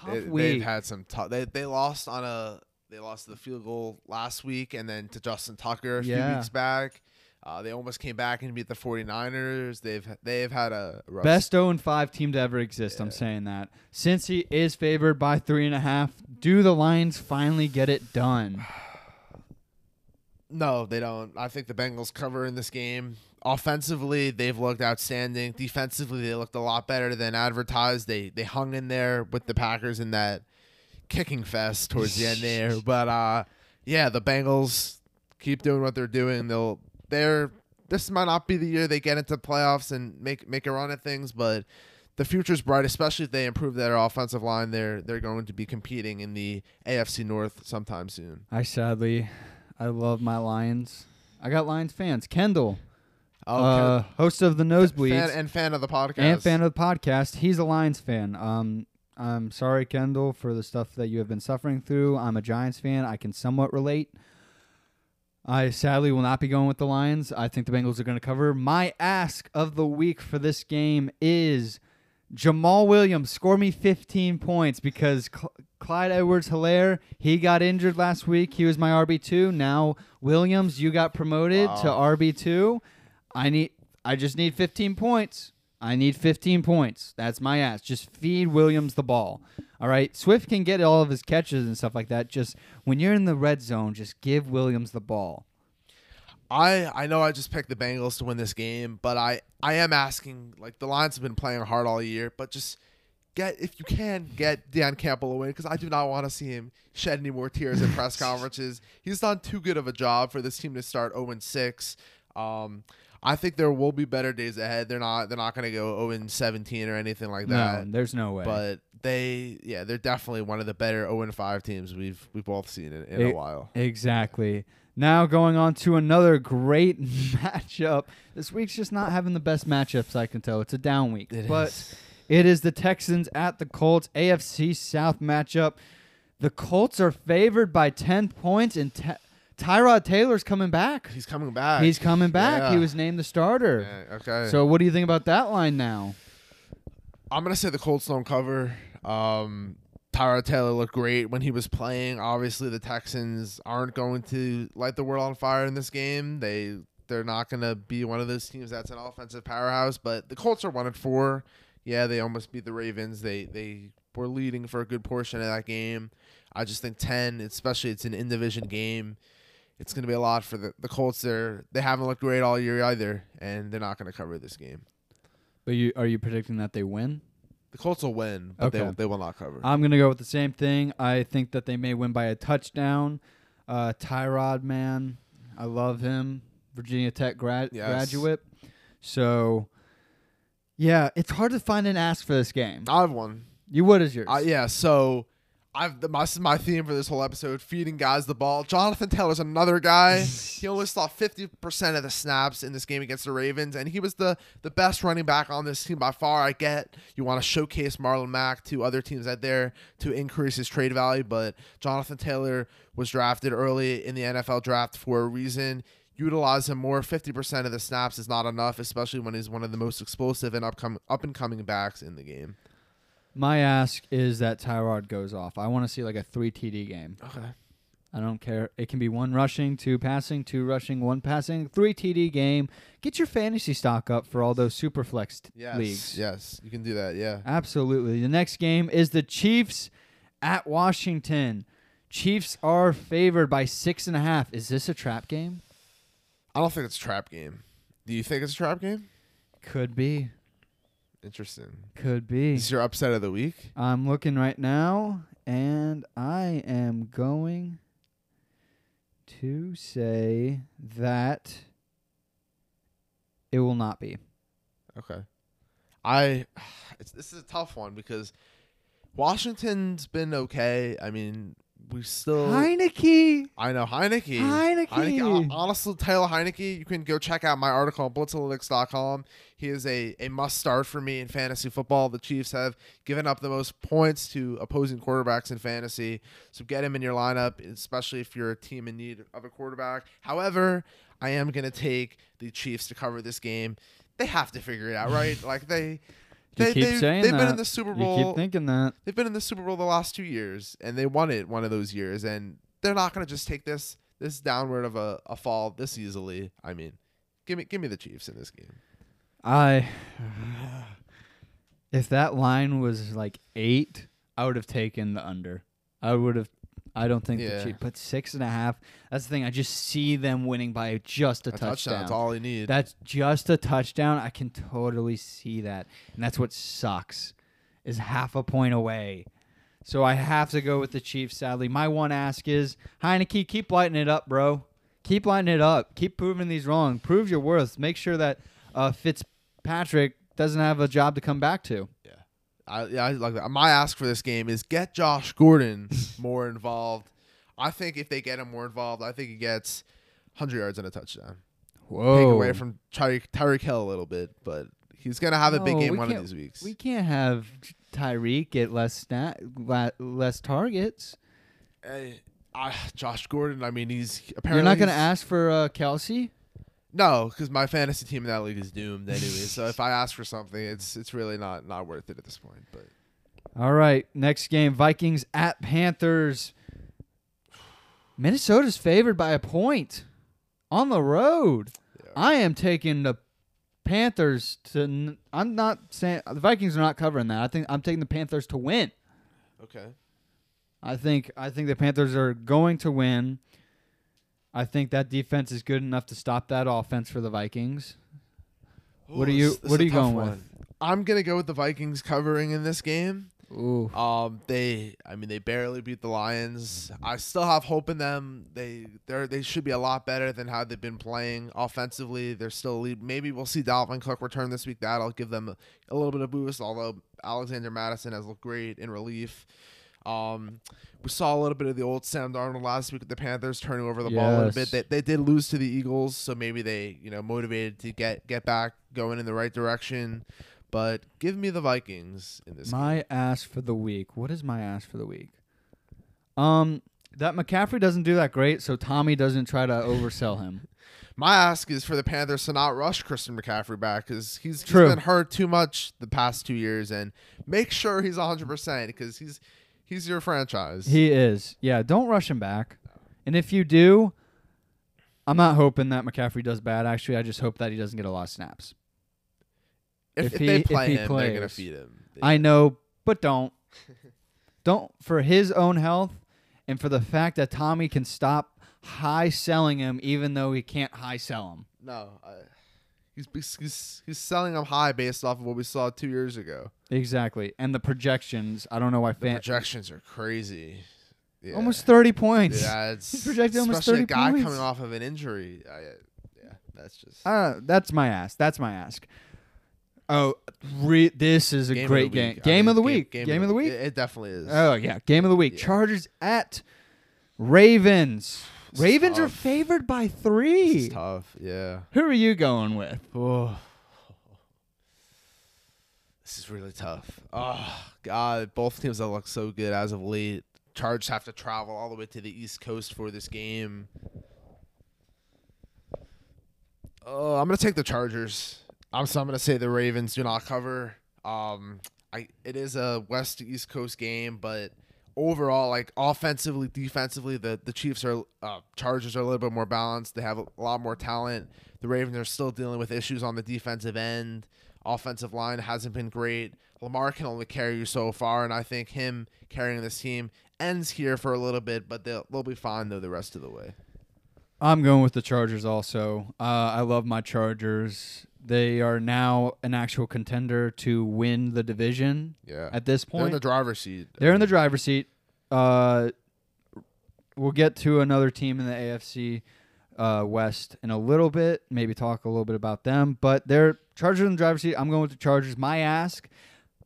Tough they week. they've had some tough. They they lost on a they lost the field goal last week and then to Justin Tucker a few weeks back. Uh, they almost came back and beat the 49ers. They've they've had a rough Best 0 and 5 team to ever exist. I'm saying that. Since he is favored by three and a half, do the Lions finally get it done? [sighs] No, they don't. I think the Bengals cover in this game. Offensively, they've looked outstanding. Defensively, they looked a lot better than advertised. They they hung in there with the Packers in that kicking fest towards the end there. [laughs] But uh yeah, the Bengals keep doing what they're doing. They'll they're this might not be the year they get into playoffs and make make a run at things, but the future's bright, especially if they improve their offensive line. They're they're going to be competing in the AFC North sometime soon. I sadly, I love my Lions. I got Lions fans. Kendall, Oh, uh, host of the Nosebleeds fan and fan of the podcast. and fan of the podcast. He's a Lions fan. Um, I'm sorry, Kendall, for the stuff that you have been suffering through. I'm a Giants fan. I can somewhat relate. I sadly will not be going with the Lions. I think the Bengals are going to cover. My ask of the week for this game is Jamaal Williams score me 15 points because Cl- Clyde Edwards Helaire, he got injured last week. He was my RB2. Now, Williams, you got promoted to RB2. I need I just need 15 points. I need 15 points. That's my ass. Just feed Williams the ball. All right. Swift can get all of his catches and stuff like that. Just when you're in the red zone, just give Williams the ball. I I know I just picked the Bengals to win this game, but I I am asking like the Lions have been playing hard all year, but just get if you can get Dan Campbell away because I do not want to see him shed any more tears at press [laughs] conferences. He's done too good of a job for this team to start 0 6. Um, I think there will be better days ahead. They're not they're not going to go 0 17 or anything like that. no, there's no way. But they yeah they're definitely one of the better 0 5 teams we've we've both seen in, in It- a while. Exactly. Now going on to another great [laughs] matchup. This week's just not having the best matchups. I can tell it's a down week, It but is. it is the Texans at the Colts AFC South matchup. The Colts are favored by ten points, and Ty- Tyrod Taylor's coming back. He's coming back. He's coming back. He was named the starter. Yeah, okay. So what do you think about that line now? I'm gonna say the Colts don't cover. Um, Tyrod Taylor looked great when he was playing. Obviously, the Texans aren't going to light the world on fire in this game. They they're not gonna be one of those teams that's an offensive powerhouse. But the Colts are one and four. Yeah, they almost beat the Ravens. They they were leading for a good portion of that game. I just think ten, especially it's an in division game. It's going to be a lot for the, the Colts. They're, they haven't looked great all year either, and they're not going to cover this game. But you are you predicting that they win? The Colts will win, but they, Okay. they will not cover. I'm gonna go with the same thing. I think that they may win by a touchdown. Uh, Tyrod, man, I love him. Virginia Tech grad Yes. graduate. So, yeah, it's hard to find an ask for this game. I have one. You what is yours? Uh, yeah, so I've the, my, this is my theme for this whole episode: feeding guys the ball. Jonathan Taylor's another guy. he only [laughs] saw fifty percent of the snaps in this game against the Ravens, and he was the the best running back on this team by far. I get you want to showcase Marlon Mack to other teams out there to increase his trade value, but Jonathan Taylor was drafted early in the NFL draft for a reason. Utilize him more. Fifty percent of the snaps is not enough, especially when he's one of the most explosive and upcoming up and coming backs in the game. My ask is that Tyrod goes off. I want to see like a three TD game. Okay. I don't care. It can be one rushing, two passing, two rushing, one passing, three TD game. Get your fantasy stock up for all those super flex t- Yes. leagues. Yes, you can do that. Yeah. Absolutely. The next game is the Chiefs at Washington. Chiefs are favored by six and a half. Is this a trap game? I don't think it's a trap game. Do you think it's a trap game? Could be. Interesting. Could be. Is your upset of the week? I'm looking right now, and I am going to say that it will not be. Okay. I [sighs] it's this is a tough one because Washington's been okay. I mean, we still Heinicke. I know Heinicke. Heinicke. hon- Honestly, Taylor Heinicke, you can go check out my article on blitzanalytics.com. He is a, a must start for me in fantasy football. The Chiefs have given up the most points to opposing quarterbacks in fantasy. So get him in your lineup, especially if you're a team in need of a quarterback. However, I am going to take the Chiefs to cover this game. They have to figure it out, right? [laughs] like they. You They, keep they, saying they've been that. in the Super You Bowl. keep thinking that. They've been in the Super Bowl the last two years, and they won it one of those years, and they're not going to just take this this downward of a, a fall this easily. I mean, give me give me the Chiefs in this game. I if that line was like eight, I would have taken the under. I would have. I don't think Yeah. the Chiefs, but six and a half. That's the thing. I just see them winning by just a, A touchdown, that's all you need. That's just a touchdown. I can totally see that, and that's what sucks, is half a point away. So I have to go with the Chiefs. Sadly, my one ask is Heinicke, keep lighting it up, bro. Keep lighting it up. Keep proving these wrong. Prove your worth. Make sure that uh, Fitzpatrick doesn't have a job to come back to. yeah, I, yeah, I like that. My ask for this game is get Josh Gordon [laughs] more involved. I think if they get him more involved, I think he gets 100 yards and a touchdown. Whoa. Take away from Tyreek Tyreek Hill a little bit, but he's gonna have a big game one of these weeks. We can't have Tyreek get less stat, less targets. Hey, I, Josh Gordon. I mean, he's apparently You're not going to ask for uh, Kelce? No, because my fantasy team in that league is doomed anyway. so if I [laughs] ask for something, it's it's really not not worth it at this point. But All right, next game Vikings at Panthers. Minnesota's favored by a point on the road. Yeah. I am taking the Panthers to. n- I'm not saying the Vikings are not covering that. I think I'm taking the Panthers to win. okay, I think I think the Panthers are going to win. I think that defense is good enough to stop that offense for the Vikings. What are you- this- this what are you going with? I'm gonna go with the Vikings covering in this game. Ooh. Um, they, I mean, they barely beat the Lions. I still have hope in them. They, they they should be a lot better than how they've been playing offensively. They're still a lead. Maybe we'll see Dalvin Cook return this week. That'll give them a, a little bit of boost. Although Alexander Mattison has looked great in relief. Um, we saw a little bit of the old Sam Darnold last week with the Panthers turning over the ball a little bit. They, they did lose to the Eagles, so maybe they you know motivated to get get back going in the right direction. But give me the Vikings in this. game. My ask for the week. What is my ask for the week? Um, that McCaffrey doesn't do that great, so Tommy doesn't try to oversell him. [laughs] My ask is for the Panthers to not rush Christian McCaffrey back because he's, he's been hurt too much the past two years, and make sure he's 100 percent because he's he's your franchise. He is. Yeah, don't rush him back. And if you do, I'm not hoping that McCaffrey does bad. Actually, I just hope that he doesn't get a lot of snaps. if, if if he- they if play he him, they're gonna feed him. They- I know, but don't. [laughs] don't for his own health and for the fact that Tommy can stop high selling him even though he can't high sell him. No, I, he's, he's he's selling them high based off of what we saw two years ago. Exactly. And the projections, I don't know why The fan projections are crazy. Yeah. almost 30 points. Yeah, [laughs] it's He's projected almost thirty. especially 30 a guy points. coming off of an injury. I, yeah, that's just Uh, that's my ask. That's my ask. Oh, re- this is a game great game. I Game mean, of the week. Game, of the week. It, it definitely is. Oh yeah, game of the week. Yeah. Chargers at Ravens. Ravens are favored by three. tough. Yeah. Who are you going with? Oh. This is really tough. Oh God, both teams that look so good as of late. Chargers have to travel all the way to the East Coast for this game. Oh, I'm gonna take the Chargers. I'm so I'm gonna say the Ravens do not cover. Um, I it is a West to East Coast game, but overall, like offensively, defensively, the the Chiefs are uh, Chargers are a little bit more balanced. They have a lot more talent. The Ravens are still dealing with issues on the defensive end. Offensive line hasn't been great. Lamar can only carry you so far, and I think him carrying this team ends here for a little bit, but they'll they'll be fine though the rest of the way. I'm going with the Chargers also. Uh, I love my Chargers. They are now an actual contender to win the division Yeah, at this they're in point. the driver's seat. They're in the driver's seat. Uh, we'll get to another team in the AFC uh, West in a little bit. Maybe talk a little bit about them. But they're Chargers in the driver's seat. I'm going with the Chargers. My ask,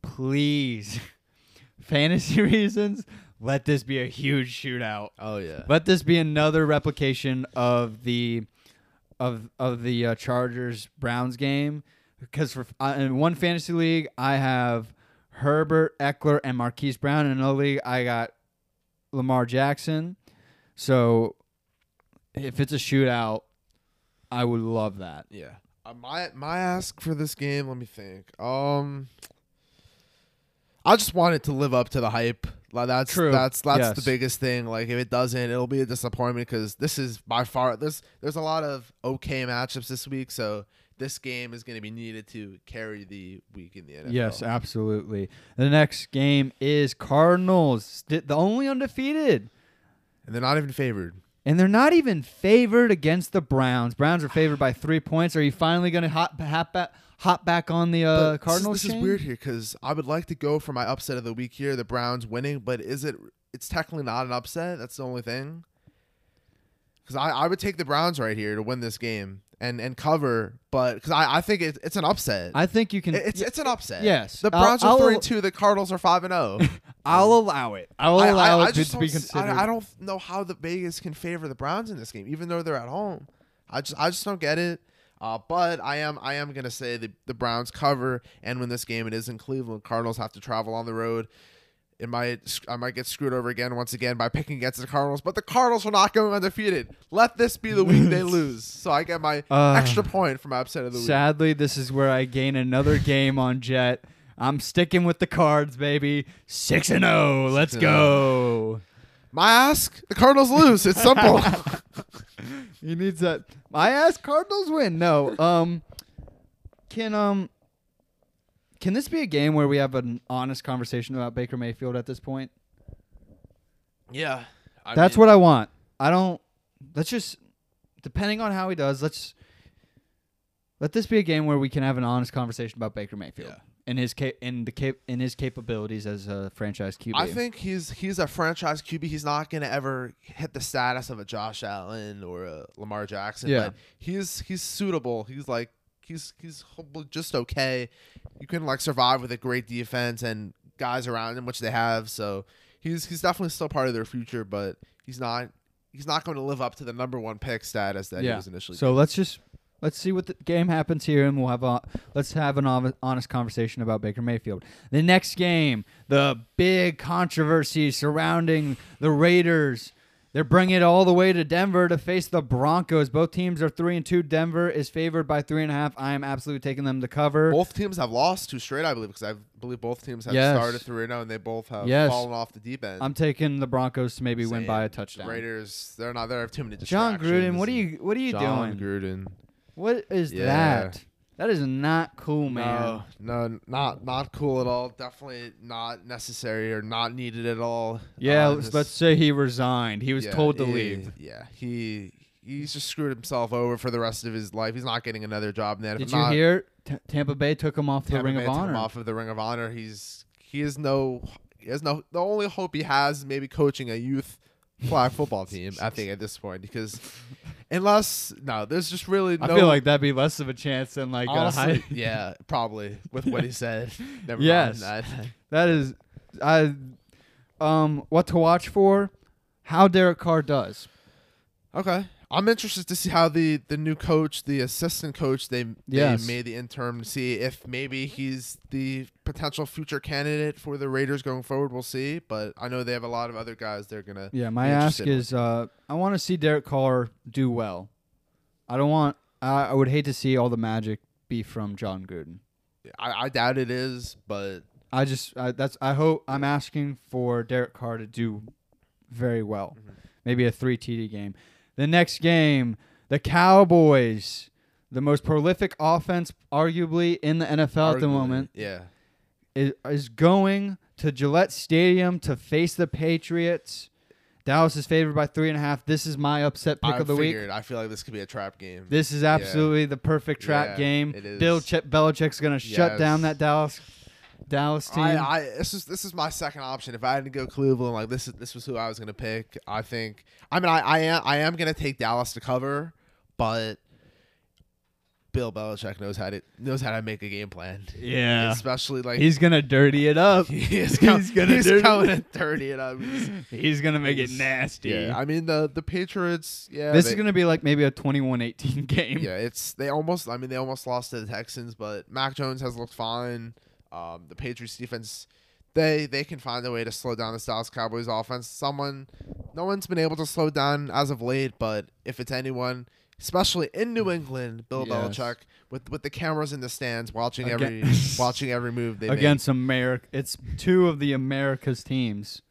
please, [laughs] fantasy [laughs] reasons, let this be a huge shootout. Oh yeah. Let this be another replication of the of of the uh, Chargers Browns game because for uh, in one fantasy league I have Herbert, Ekeler, and Marquise Brown. In another league I got Lamar Jackson. So if it's a shootout, I would love that. Yeah. Uh, my my ask for this game, let me think. Um I just want it to live up to the hype. Like that's True. that's that's Yes. the biggest thing. Like if it doesn't, it'll be a disappointment because this is by far there's there's a lot of okay matchups this week, so this game is going to be needed to carry the week in the NFL. Yes, absolutely. The next game is Cardinals, the only undefeated. and they're not even favored. And they're not even favored against the Browns. Browns are favored by three points. Are you finally going to hop, hop, back, hop back on the uh, But this is- Cardinals? This is, weird here because I would like to go for my upset of the week here, the Browns winning, but is it? It's technically not an upset. That's the only thing. Because I, I would take the Browns right here to win this game and and cover, but because I, I think it, it's an upset. I think you can. It- it's it's an upset. Yes. the I'll- Browns are three and two. The Cardinals are five and zero. [laughs] I'll allow it. I'll I, allow I, it just to be considered. I, I don't know how the Vegas can favor the Browns in this game, even though they're at home. I just I just don't get it. Uh, but I am I am gonna say the the Browns cover and win this game. It is in Cleveland. Cardinals have to travel on the road. It might I might get screwed over again once again by picking against the Cardinals, but the Cardinals are not going undefeated. Let this be the week they [laughs] lose, so I get my Uh, extra point from upset of the week. Sadly, this is where I gain another game on Jet. I'm sticking with the cards, baby. Six and zero. Let's go. My ask: the Cardinals lose. It's simple. [laughs] He needs that. I asked Cardinals win. No. Um. Can um. Can this be a game where we have an honest conversation about Baker Mayfield at this point? yeah, I That's mean, what I want. I don't. Let's just, depending on how he does, let's let this be a game where we can have an honest conversation about Baker Mayfield Yeah. And his cap in the cap in his capabilities as a franchise QB. I think he's he's a franchise QB. He's not gonna ever hit the status of a Josh Allen or a Lamar Jackson. Yeah. But he's he's suitable. He's like he's he's just okay. You can like survive with a great defense and guys around him, which they have. So he's he's definitely still part of their future, but he's not he's not going to live up to the number one pick status that he was initially. So let's just let's see what the game happens here, and we'll have a let's have an honest conversation about Baker Mayfield. The next game, the big controversy surrounding the Raiders. They're bringing it all the way to Denver to face the Broncos. Both teams are three and two. Denver is favored by three and a half. I am absolutely taking them to cover. both teams have lost two straight, I believe, because I believe both teams have Yes. started three and zero, and they both have Yes. fallen off the deep end. I'm taking the Broncos to maybe win by a The touchdown. Raiders, they're not. They have too many distractions. John. Gruden, what are you what are you John doing? John Gruden. What is Yeah. that? That is not cool, man. No, no, not not cool at all. Definitely not necessary or not needed at all. Yeah, Uh, let's, just- let's say he resigned. He was yeah, told to he- leave. Yeah, he he's just screwed himself over for the rest of his life. He's not getting another job in the NFL. Did you Not- hear? T- Tampa Bay took him off the Tampa Ring Bay of took him Honor. off of the Ring of Honor. He's he has no he has no the only hope he has is maybe coaching a youth flag football [laughs] team. I think at this point because unless no, there's just really no. I feel like that'd be less of a chance than like a honestly, high. yeah, probably with what he [laughs] said. Never Yes. mind that. That is, I, um, what to watch for? How Derek Carr does. Okay. I'm interested to see how the the new coach, the assistant coach, they Yes. they made the interim to see if maybe he's the potential future candidate for the Raiders going forward. We'll see, but I know they have a lot of other guys they're gonna. Yeah, my ask is, uh, I want to see Derek Carr do well. I don't want. I I would hate to see all the magic be from John Gruden. I, I doubt it is, but I just I, that's I hope I'm asking for Derek Carr to do very well. Mm-hmm. Maybe a three TD game. The next game, the Cowboys, the most prolific offense arguably in the NFL at the moment, yeah. is, is going to Gillette Stadium to face the Patriots. Dallas is favored by three and a half. This is my upset pick I of the week. I feel like this could be a trap game. This is absolutely the perfect trap Yeah, game. it is. Bill Ch- Belichick's going to shut down that Dallas Dallas team. I, I this is this is my second option. If I had to go Cleveland, like this is this was who I was gonna pick. I think. I mean, I, I am I am gonna take Dallas to cover, but Bill Belichick knows how to knows how to make a game plan. yeah. especially like He's going to dirty it up. [laughs] he is he's gonna he's dirty- coming in dirty and I He's [laughs] going to make it nasty. yeah. I mean the the Patriots. Yeah, this they- is going to be like maybe a 21-18 [laughs] game. Yeah, it's they almost. I mean, they almost lost to the Texans, but Mac Jones has looked fine. Um, the Patriots defense, they they can find a way to slow down the Dallas Cowboys offense. Someone, no one's been able to slow down as of late, but if it's anyone, especially in New England, Bill Yes. Belichick with with the cameras in the stands watching Again- every [laughs] watching every move they Against America. It's two of the America's teams.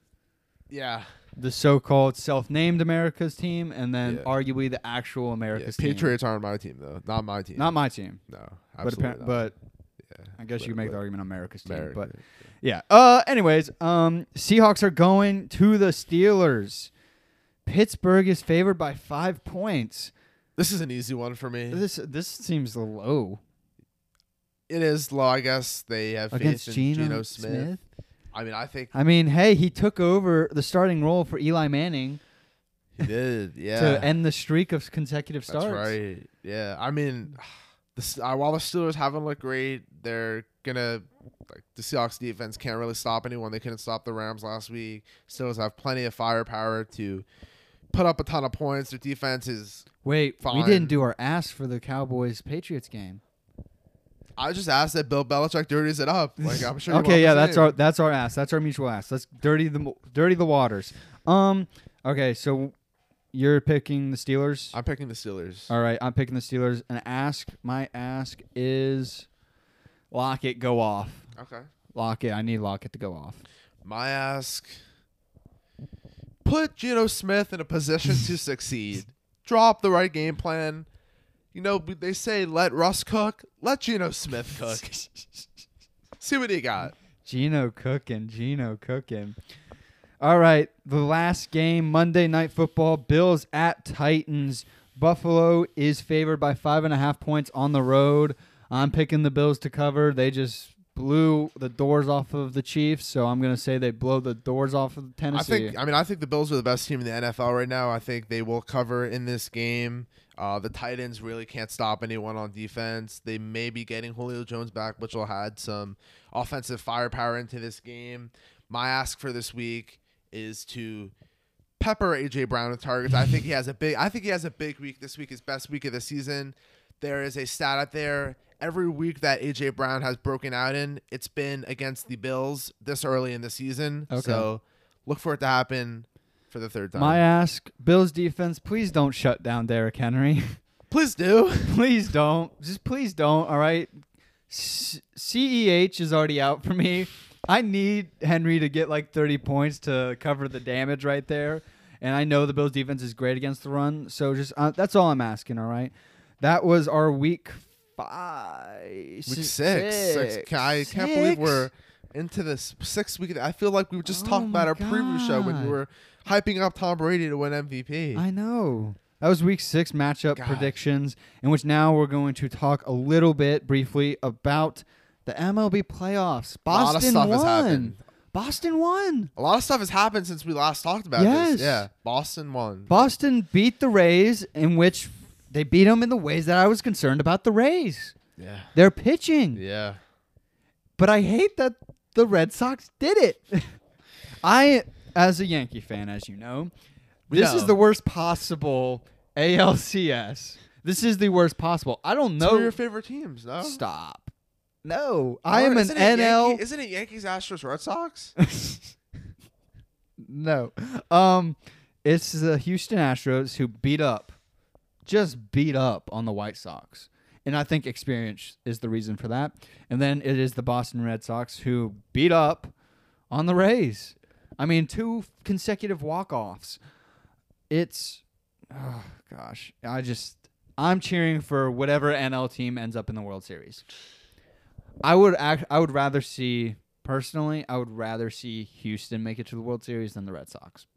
Yeah, The so-called self-named America's team and then Yeah. arguably the actual yeah. America's team. Patriots aren't my team though. Not my team. Not my team. no, But but. I guess you But- can make the but argument America's team. America- But Yeah. Uh. Anyways, um, Seahawks are going to the Steelers. Pittsburgh is favored by five points. this is an easy one for me. This this seems low It is low. I guess they have against faith in Geno, Geno Smith. Smith. I mean, I think I mean, hey, he took over the starting role for Eli Manning he did. [laughs] Yeah, to end the streak of consecutive that's starts. right. Yeah, I mean, [sighs] the, S- uh, while the Steelers haven't looked great, they're gonna like the Seahawks defense can't really stop anyone. They couldn't stop the Rams last week. Steelers have plenty of firepower to put up a ton of points. Their defense is. Wait, we didn't do our ass for the Cowboys Patriots game. I just asked that Bill Belichick dirties it up. Like I'm sure. okay, yeah, that's our that's our ass. That's our mutual ass. Let's dirty the dirty the waters. Um. Okay, so you're picking the Steelers. I'm picking the Steelers. All right, I'm picking the Steelers. And ask my ask is Lockett go off. Okay. Lockett. I need Lockett to go off. My ask. Put Geno Smith in a position to [laughs] succeed. Drop the right game plan. You know, they say let Russ cook. Let Geno Smith cook. [laughs] See what he got. Geno cooking, Geno cooking. All right, the last game, Monday Night Football, Bills at Titans. Buffalo is favored by five and a half points on the road. I'm picking the Bills to cover. They just blew the doors off of the Chiefs, so I'm gonna say they blow the doors off of Tennessee. I think. I mean, I think the Bills are the best team in the NFL right now. I think they will cover in this game. Uh, the Titans really can't stop anyone on defense. They may be getting Julio Jones back, which will add some offensive firepower into this game. My ask for this week is to pepper AJ Brown with targets. I think he has a big. I think he has a big week this week. His best week of the season. There is a stat out there. Every week that AJ Brown has broken out in, it's been against the Bills this early in the season. Okay. So look for it to happen for the third time. my ask, Bills defense, please don't shut down Derrick Henry. [laughs] Please do. please don't. Just please don't. All right. C- CEH is already out for me. I need Henry to get like 30 points to cover the damage right there. And I know the Bills defense is great against the run. So just uh, that's all I'm asking. All right. That was our week five. Week six. six. I can't believe we're into this sixth week. I feel like we were just Oh talked about my our preview show when we were hyping up Tom Brady to win MVP. I know. That was week six matchup God. predictions, in which now we're going to talk a little bit briefly about the MLB playoffs. A lot of Boston stuff won. has happened. Boston won. A lot of stuff has happened since we last talked about Yes. this. Yeah, Boston won. Boston beat the Rays, in which they beat them in the ways that I was concerned about the Rays. Yeah, They're pitching, yeah. but I hate that the Red Sox did it. [laughs] I, as a Yankee fan, as you know, this is the worst possible ALCS. This is the worst possible. I don't know. your favorite teams, no? Stop. No, I am an NL. Yankee- isn't it Yankees, Astros, Red Sox? [laughs] no, um, it's the Houston Astros who beat up, just beat up on the White Sox, and I think experience is the reason for that. And then it is the Boston Red Sox who beat up on the Rays. I mean, two consecutive walk-offs. It's, oh gosh, I just I'm cheering for whatever NL team ends up in the World Series. I would act. I would rather see personally. I would rather see Houston make it to the World Series than the Red Sox.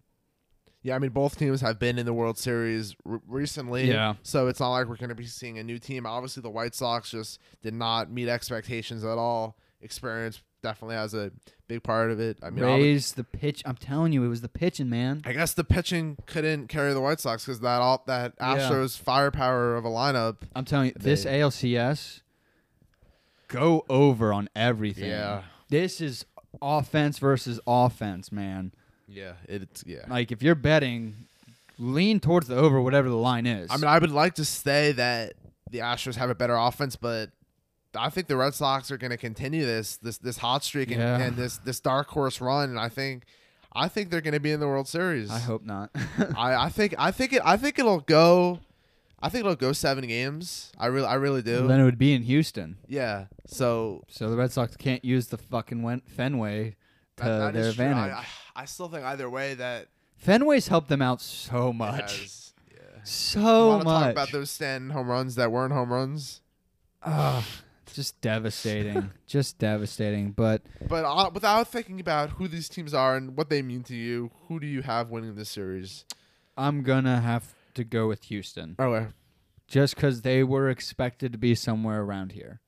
Yeah, I mean both teams have been in the World Series r- recently. Yeah. So it's not like we're going to be seeing a new team. Obviously, the White Sox just did not meet expectations at all. Experience definitely has a big part of it. I mean, Raise the pitch. I'm telling you, it was the pitching, man. I guess the pitching couldn't carry the White Sox because that all that Yeah. Astros firepower of a lineup. I'm telling you, this ALCS go over on everything. Yeah. This is offense versus offense, man. Yeah, it's yeah. Like if you're betting, lean towards the over, whatever the line is. I mean, I would like to say that the Astros have a better offense, but I think the Red Sox are going to continue this this this hot streak and, Yeah. and this this dark horse run, and I think I think they're going to be in the World Series. I hope not. [laughs] I, I think I think it I think it'll go. I think it'll go seven games. I really I really do. then it would be in Houston. yeah. So So the Red Sox can't use the fucking Fenway to that- that their. I- advantage. I, I still think either way that Fenway's helped them out so much. has- yeah. So to much. talk about those Stanton home runs that weren't home runs? Ugh, just devastating. [laughs] just devastating. But But uh, without thinking about who these teams are and what they mean to you, who do you have winning this series? I'm gonna have to go with Houston Okay. just because they were expected to be somewhere around here.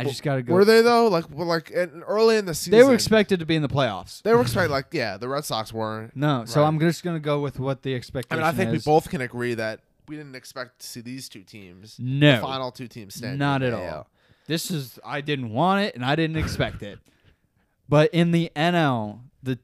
I just gotta go. Were they though? Like, well, like in, early in the season, They were expected to be in the playoffs. They were expected. Like, yeah, the Red Sox weren't. No, so Right. I'm just gonna go with what the I expectation mean, I think we is. both can agree that we didn't expect to see these two teams, the no, final two teams, stand. not at all. This is I didn't want it and I didn't expect it. But in the NL, the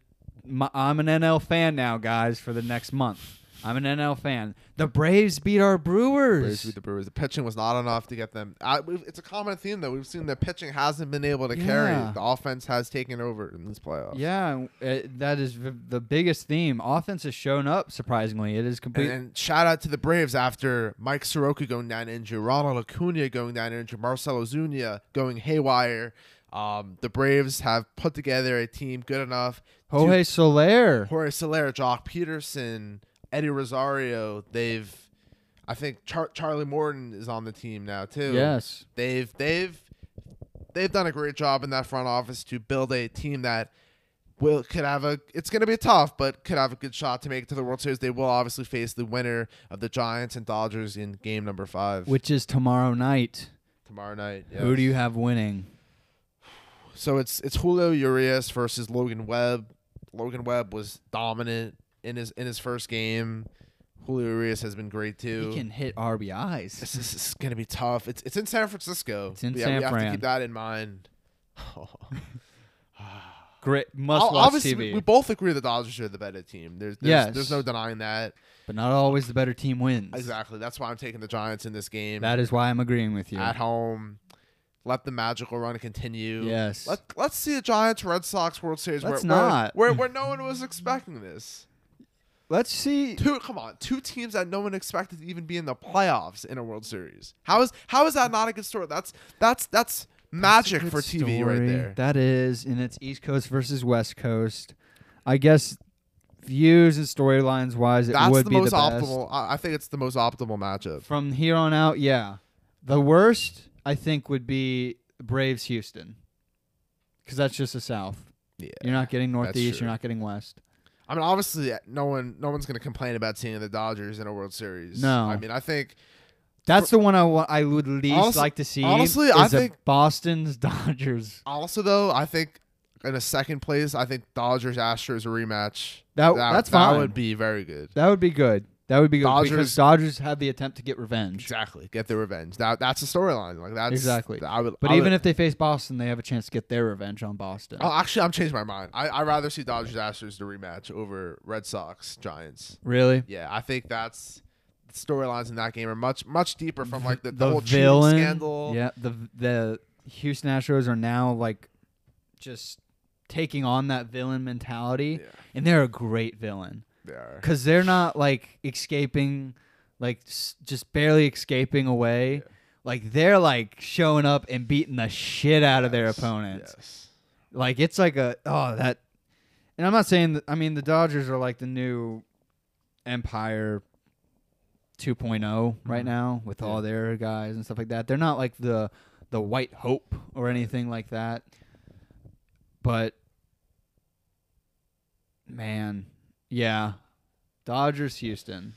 my, I'm an NL fan now, guys. For the next month, I'm an NL fan. The Braves beat our Brewers. Braves beat the Brewers. The pitching was not enough to get them. I, we've, it's a common theme though. We've seen the pitching hasn't been able to carry. The offense has taken over in this playoff. Yeah, it, that is v- the biggest theme. Offense has shown up surprisingly. It is complete. and shout out to the Braves after Mike Soroka going down injured, Ronald Acuna going down injured, Marcell Ozuna going haywire. Um, the Braves have put together a team good enough. to- Jorge Soler. Jorge Soler, Joc Pederson, Eddie Rosario. They've, I think Char- Charlie Morton is on the team now too. Yes. they've they've they've done a great job in that front office to build a team that will could have a. It's going to be tough, but could have a good shot to make it to the World Series. They will obviously face the winner of the Giants and Dodgers in game number five Which is tomorrow night. tomorrow night. Who do you have winning? So it's it's Julio Urias versus Logan Webb. Logan Webb was dominant in his in his first game. Julio Urias has been great too. He can hit RBIs. This is, this is gonna be tough. It's it's in San Francisco. It's in yeah, San we have to Fran. keep that in mind. [laughs] Great must Ob- watch Obviously, TV. we, we both agree the Dodgers are the better team. There's there's, Yes. there's no denying that. but not always the better team wins. Exactly. That's why I'm taking the Giants in this game That is why I'm agreeing with you. at home. Let the magical run continue. Yes. Let Let's see a Giants Red Sox World Series. Let's where, where- not. Where, where no one was expecting this. Let's see. Two, come on, two teams that no one expected to even be in the playoffs in a World Series. How is how is that not a good story? That's that's that's magic Good for TV right there. That is, and it's East Coast versus West Coast. I guess views and storylines wise, it That's would the be most the best. optimal. I, I think it's the most optimal matchup. From here on out, yeah. The worst, I think, would be Braves Houston, because that's just the South. Yeah. You're not getting Northeast. You're not getting West. I mean, obviously, no one, no one's going to complain about seeing the Dodgers in a World Series. No. I mean, I think That's the one I wa- I would least Honestly- like to see. honestly, I think- Boston's [laughs] Dodgers. also though, I think in a second place, I think Dodgers Astros a rematch. That, That, that's that fine. would be very good. that would be good. That would be good because Dodgers- Dodgers had the attempt to get revenge. Exactly, get their revenge. That that's a storyline. Like that's Exactly. I would, But I even would, if they face Boston, they have a chance to get their revenge on Boston. oh, actually, I'm changing my mind. I I rather see Dodgers Astros the rematch over Red Sox Giants. really? Yeah, I think that's storylines in that game are much much deeper from like the, the, the whole cheating villain scandal. Yeah, the the Houston Astros are now like just taking on that villain mentality, Yeah, and they're a great villain they are. because they're not like escaping, like s- just barely escaping away. Yeah. Like they're like showing up and beating the shit out of their Yes, opponents. Yes. Like it's like a oh that, and I'm not saying that. I mean the Dodgers are like the new Empire 2.0 right Mhm. now with all their guys and stuff like that. They're not like the the White Hope or anything like that. But man, yeah, Dodgers Houston.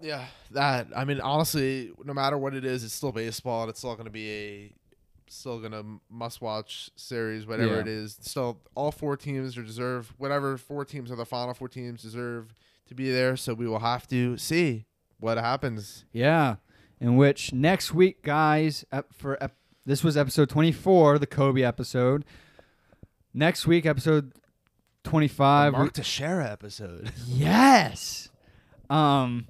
Yeah, that. I mean, honestly, no matter what it is, it's still baseball, and it's still going to be a still going to must watch series, whatever Yeah. it is. Still, all four teams are deserve whatever four teams are the final four teams deserve to be there. So we will have to see what happens. Yeah, in which next week, guys, for ep- this was episode 24, the Kobe episode. Next week, episode 25. we- Mark Teixeira episode. [laughs] Yes. Um,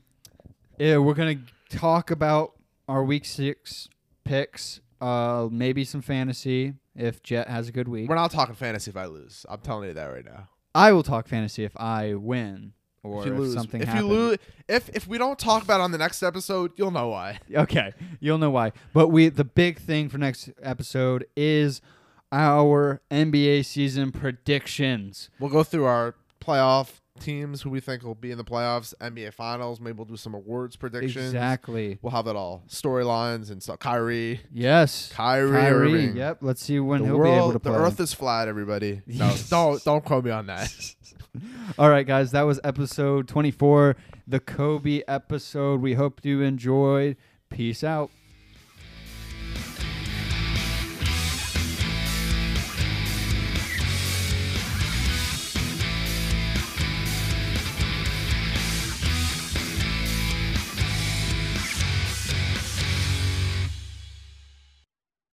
yeah, we're gonna talk about our week six picks. Uh, maybe some fantasy if Jet has a good week. We're not talking fantasy if I lose. I'm telling you that right now. I will talk fantasy if I win or if you if lose, something if you lose, if if we don't talk about it on the next episode, you'll know why. Okay, you'll know why. But we the big thing for next episode is our NBA season predictions. We'll go through our playoff teams who we think will be in the playoffs, NBA Finals. Maybe we'll do some awards predictions. Exactly. We'll have it all. Storylines and stuff. Kyrie. Yes. Kyrie, Kyrie. Irving. Yep. Let's see when The he'll world, be able to play. the earth is flat, everybody. [laughs] No, don't don't quote me on that. [laughs] All right, guys, that was episode 24, the Kobe episode. We hope you enjoyed. Peace out.